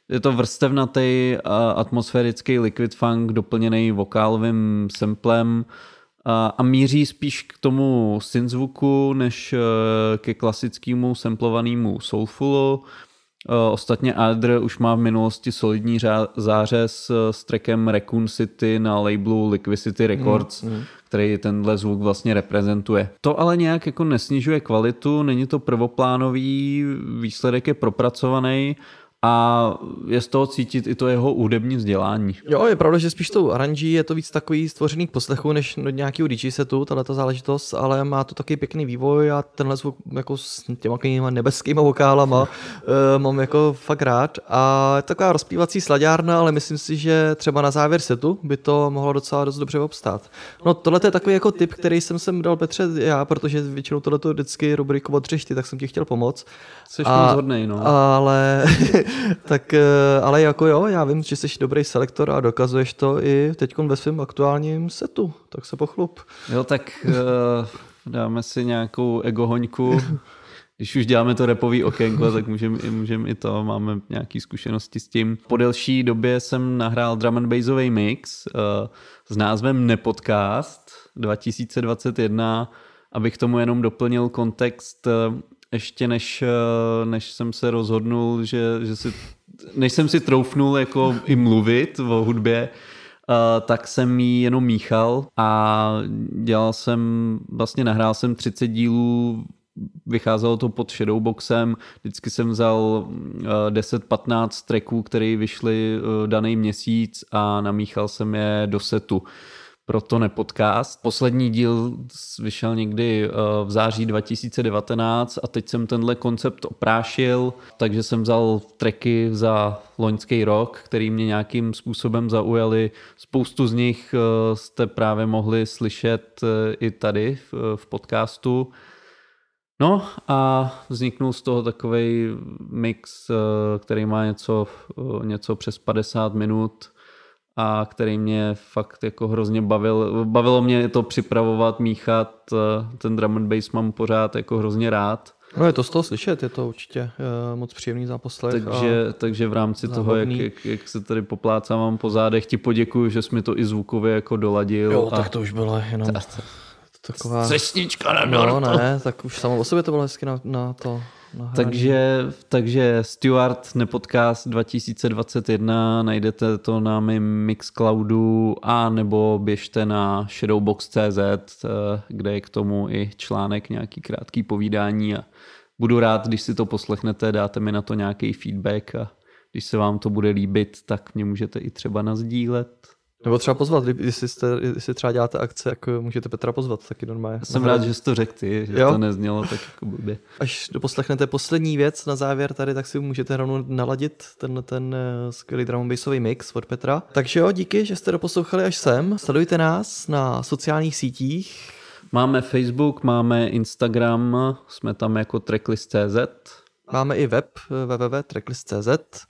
Je to vrstevnatý atmosférický liquid funk doplněný vokálovým samplem a, míří spíš k tomu synthzvuku, než eh, ke klasickému samplovanému soulfulu. Eh, Ostatně Adr už má v minulosti solidní řá- zářez s trackem Raccoon City na labelu Liquidity Records, mm, mm. který tenhle zvuk vlastně reprezentuje. To ale nějak jako nesnižuje kvalitu, není to prvoplánový, výsledek je propracovaný a je z toho cítit i to jeho hudební vzdělání. Jo, je pravda, že spíš tou aranží je to víc takový stvořený k poslechu, než do nějakého DJ setu, tahle ta záležitost, ale má to taky pěkný vývoj a tenhle zvuk jako s těma nebeskýma vokálama uh, mám jako fakt rád a je to taková rozpívací sladárna, ale myslím si, že třeba na závěr setu by to mohlo docela dost dobře obstát. No tohle je takový jako tip, který jsem sem dal Petře já, protože většinou tohle vždycky rubriku odřešti, tak jsem ti chtěl pomoct. Jsi moc hodnej, no. Ale tak eh, ale jako jo, já vím, že jsi dobrý selektor a dokazuješ to i teď ve svém aktuálním setu, tak se pochlup. Jo, tak uh, dáme si nějakou egohoňku. Když už děláme to repový okénko, tak můžeme i, můžem i to, máme nějaké zkušenosti s tím. Po delší době jsem nahrál drum and bassový mix uh, s názvem Nepodcast 2021, abych tomu jenom doplnil kontext ještě než, uh, než jsem se rozhodnul, že, že si, než jsem si troufnul jako i mluvit o hudbě, Uh, tak jsem ji jenom míchal a dělal jsem, vlastně nahrál jsem 30 dílů vycházelo to pod Shadowboxem, vždycky jsem vzal 10-15 tracků, které vyšly daný měsíc a namíchal jsem je do setu proto nepodcast. Poslední díl vyšel někdy v září 2019 a teď jsem tenhle koncept oprášil, takže jsem vzal tracky za loňský rok, který mě nějakým způsobem zaujali. Spoustu z nich jste právě mohli slyšet i tady v podcastu. No a vzniknul z toho takový mix, který má něco, něco přes 50 minut a který mě fakt jako hrozně bavil. Bavilo mě to připravovat, míchat, ten drum and bass mám pořád jako hrozně rád. No je to z toho slyšet, je to určitě uh, moc příjemný záposlech. Takže, takže v rámci toho, jak, jak, jak se tady poplácávám po zádech, ti poděkuju, že jsi mi to i zvukově jako doladil. Jo, a... tak to už bylo jenom... Taková... Střesnička na No dortu. ne, tak už samo o sobě to bylo hezky na, na to. Na takže, takže Stuart Nepodcast 2021, najdete to na mém Mixcloudu a nebo běžte na shadowbox.cz, kde je k tomu i článek, nějaký krátký povídání a budu rád, když si to poslechnete, dáte mi na to nějaký feedback a když se vám to bude líbit, tak mě můžete i třeba nazdílet. Nebo třeba pozvat, jestli, jste, jestli třeba děláte akce, jak můžete Petra pozvat, taky normálně. Jsem rád, že jsi to řekl ty, že jo? to neznělo tak jako blbě. Až doposlechnete poslední věc na závěr tady, tak si můžete rovnou naladit ten, ten skvělý drum bassový mix od Petra. Takže jo, díky, že jste doposlouchali až sem. Sledujte nás na sociálních sítích. Máme Facebook, máme Instagram, jsme tam jako tracklist.cz. Máme i web www.tracklist.cz.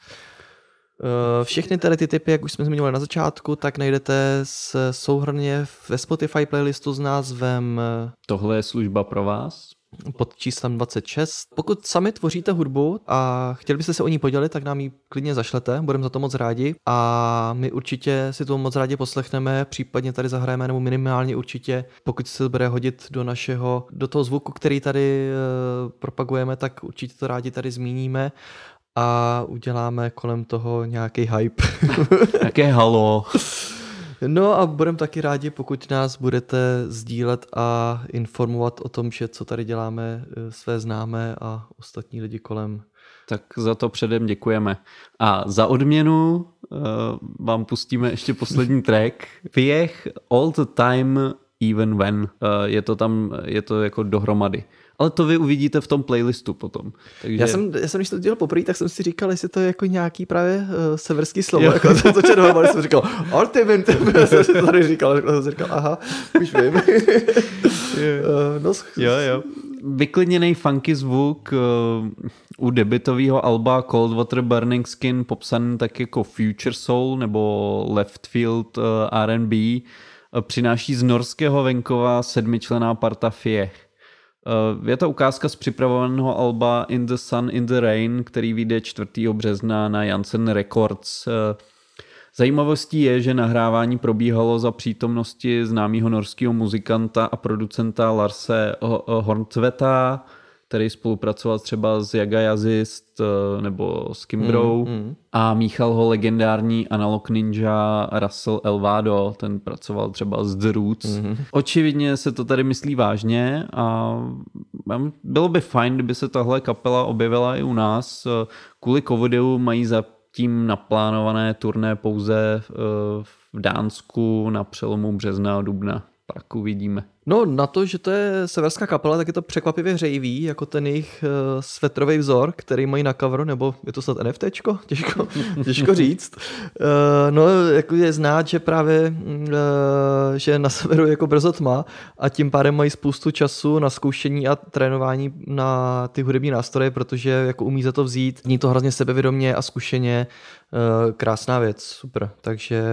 Všechny tady ty typy, jak už jsme zmiňovali na začátku, tak najdete souhrně ve Spotify playlistu s názvem Tohle je služba pro vás? pod číslem 26. Pokud sami tvoříte hudbu a chtěli byste se o ní podělit, tak nám ji klidně zašlete, budeme za to moc rádi. A my určitě si to moc rádi poslechneme, případně tady zahrajeme, nebo minimálně určitě, pokud se to bude hodit do našeho, do toho zvuku, který tady uh, propagujeme, tak určitě to rádi tady zmíníme a uděláme kolem toho nějaký hype. Jaké halo. No a budeme taky rádi, pokud nás budete sdílet a informovat o tom, že co tady děláme své známé a ostatní lidi kolem. Tak za to předem děkujeme. A za odměnu uh, vám pustíme ještě poslední track. Věch All the Time Even When. Uh, je to tam, je to jako dohromady. Ale to vy uvidíte v tom playlistu potom. Takže... Já, jsem, já jsem, když to dělal poprvé, tak jsem si říkal, jestli to je jako nějaký právě uh, severský slovo. Jo. Jako to, to červalo, jsem říkal, já jsem si to tady říkal, jsem si říkal, aha, už vím. uh, no, jo, jo. Vyklidněný funky zvuk uh, u debitového alba Cold Water Burning Skin popsaný tak jako Future Soul nebo Left Field uh, R&B přináší z norského venkova sedmičlená parta Fiech. Je to ukázka z připravovaného alba In the Sun, In the Rain, který vyjde 4. března na Janssen Records. Zajímavostí je, že nahrávání probíhalo za přítomnosti známého norského muzikanta a producenta Larse Horntveta, který spolupracoval třeba s Jaga Jazist nebo s Kimbrou mm, mm. a míchal ho legendární analog ninja Russell Elvado, ten pracoval třeba s The Roots. Mm. Očividně se to tady myslí vážně a bylo by fajn, kdyby se tahle kapela objevila i u nás. Kvůli covidu mají za tím naplánované turné pouze v Dánsku na přelomu března a dubna. Tak uvidíme. No na to, že to je severská kapela, tak je to překvapivě hřejivý, jako ten jejich uh, svetrový vzor, který mají na coveru, nebo je to snad NFTčko? Těžko, těžko říct. Uh, no jako je znát, že právě uh, že na severu je jako brzo tma a tím pádem mají spoustu času na zkoušení a trénování na ty hudební nástroje, protože jako umí za to vzít, ní to hrozně sebevědomě a zkušeně, uh, krásná věc, super. Takže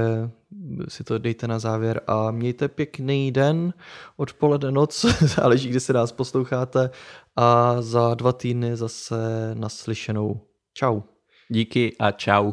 si to dejte na závěr a mějte pěkný den, odpoledne, noc, záleží, kdy se nás posloucháte a za dva týdny zase naslyšenou. Čau. Díky a čau.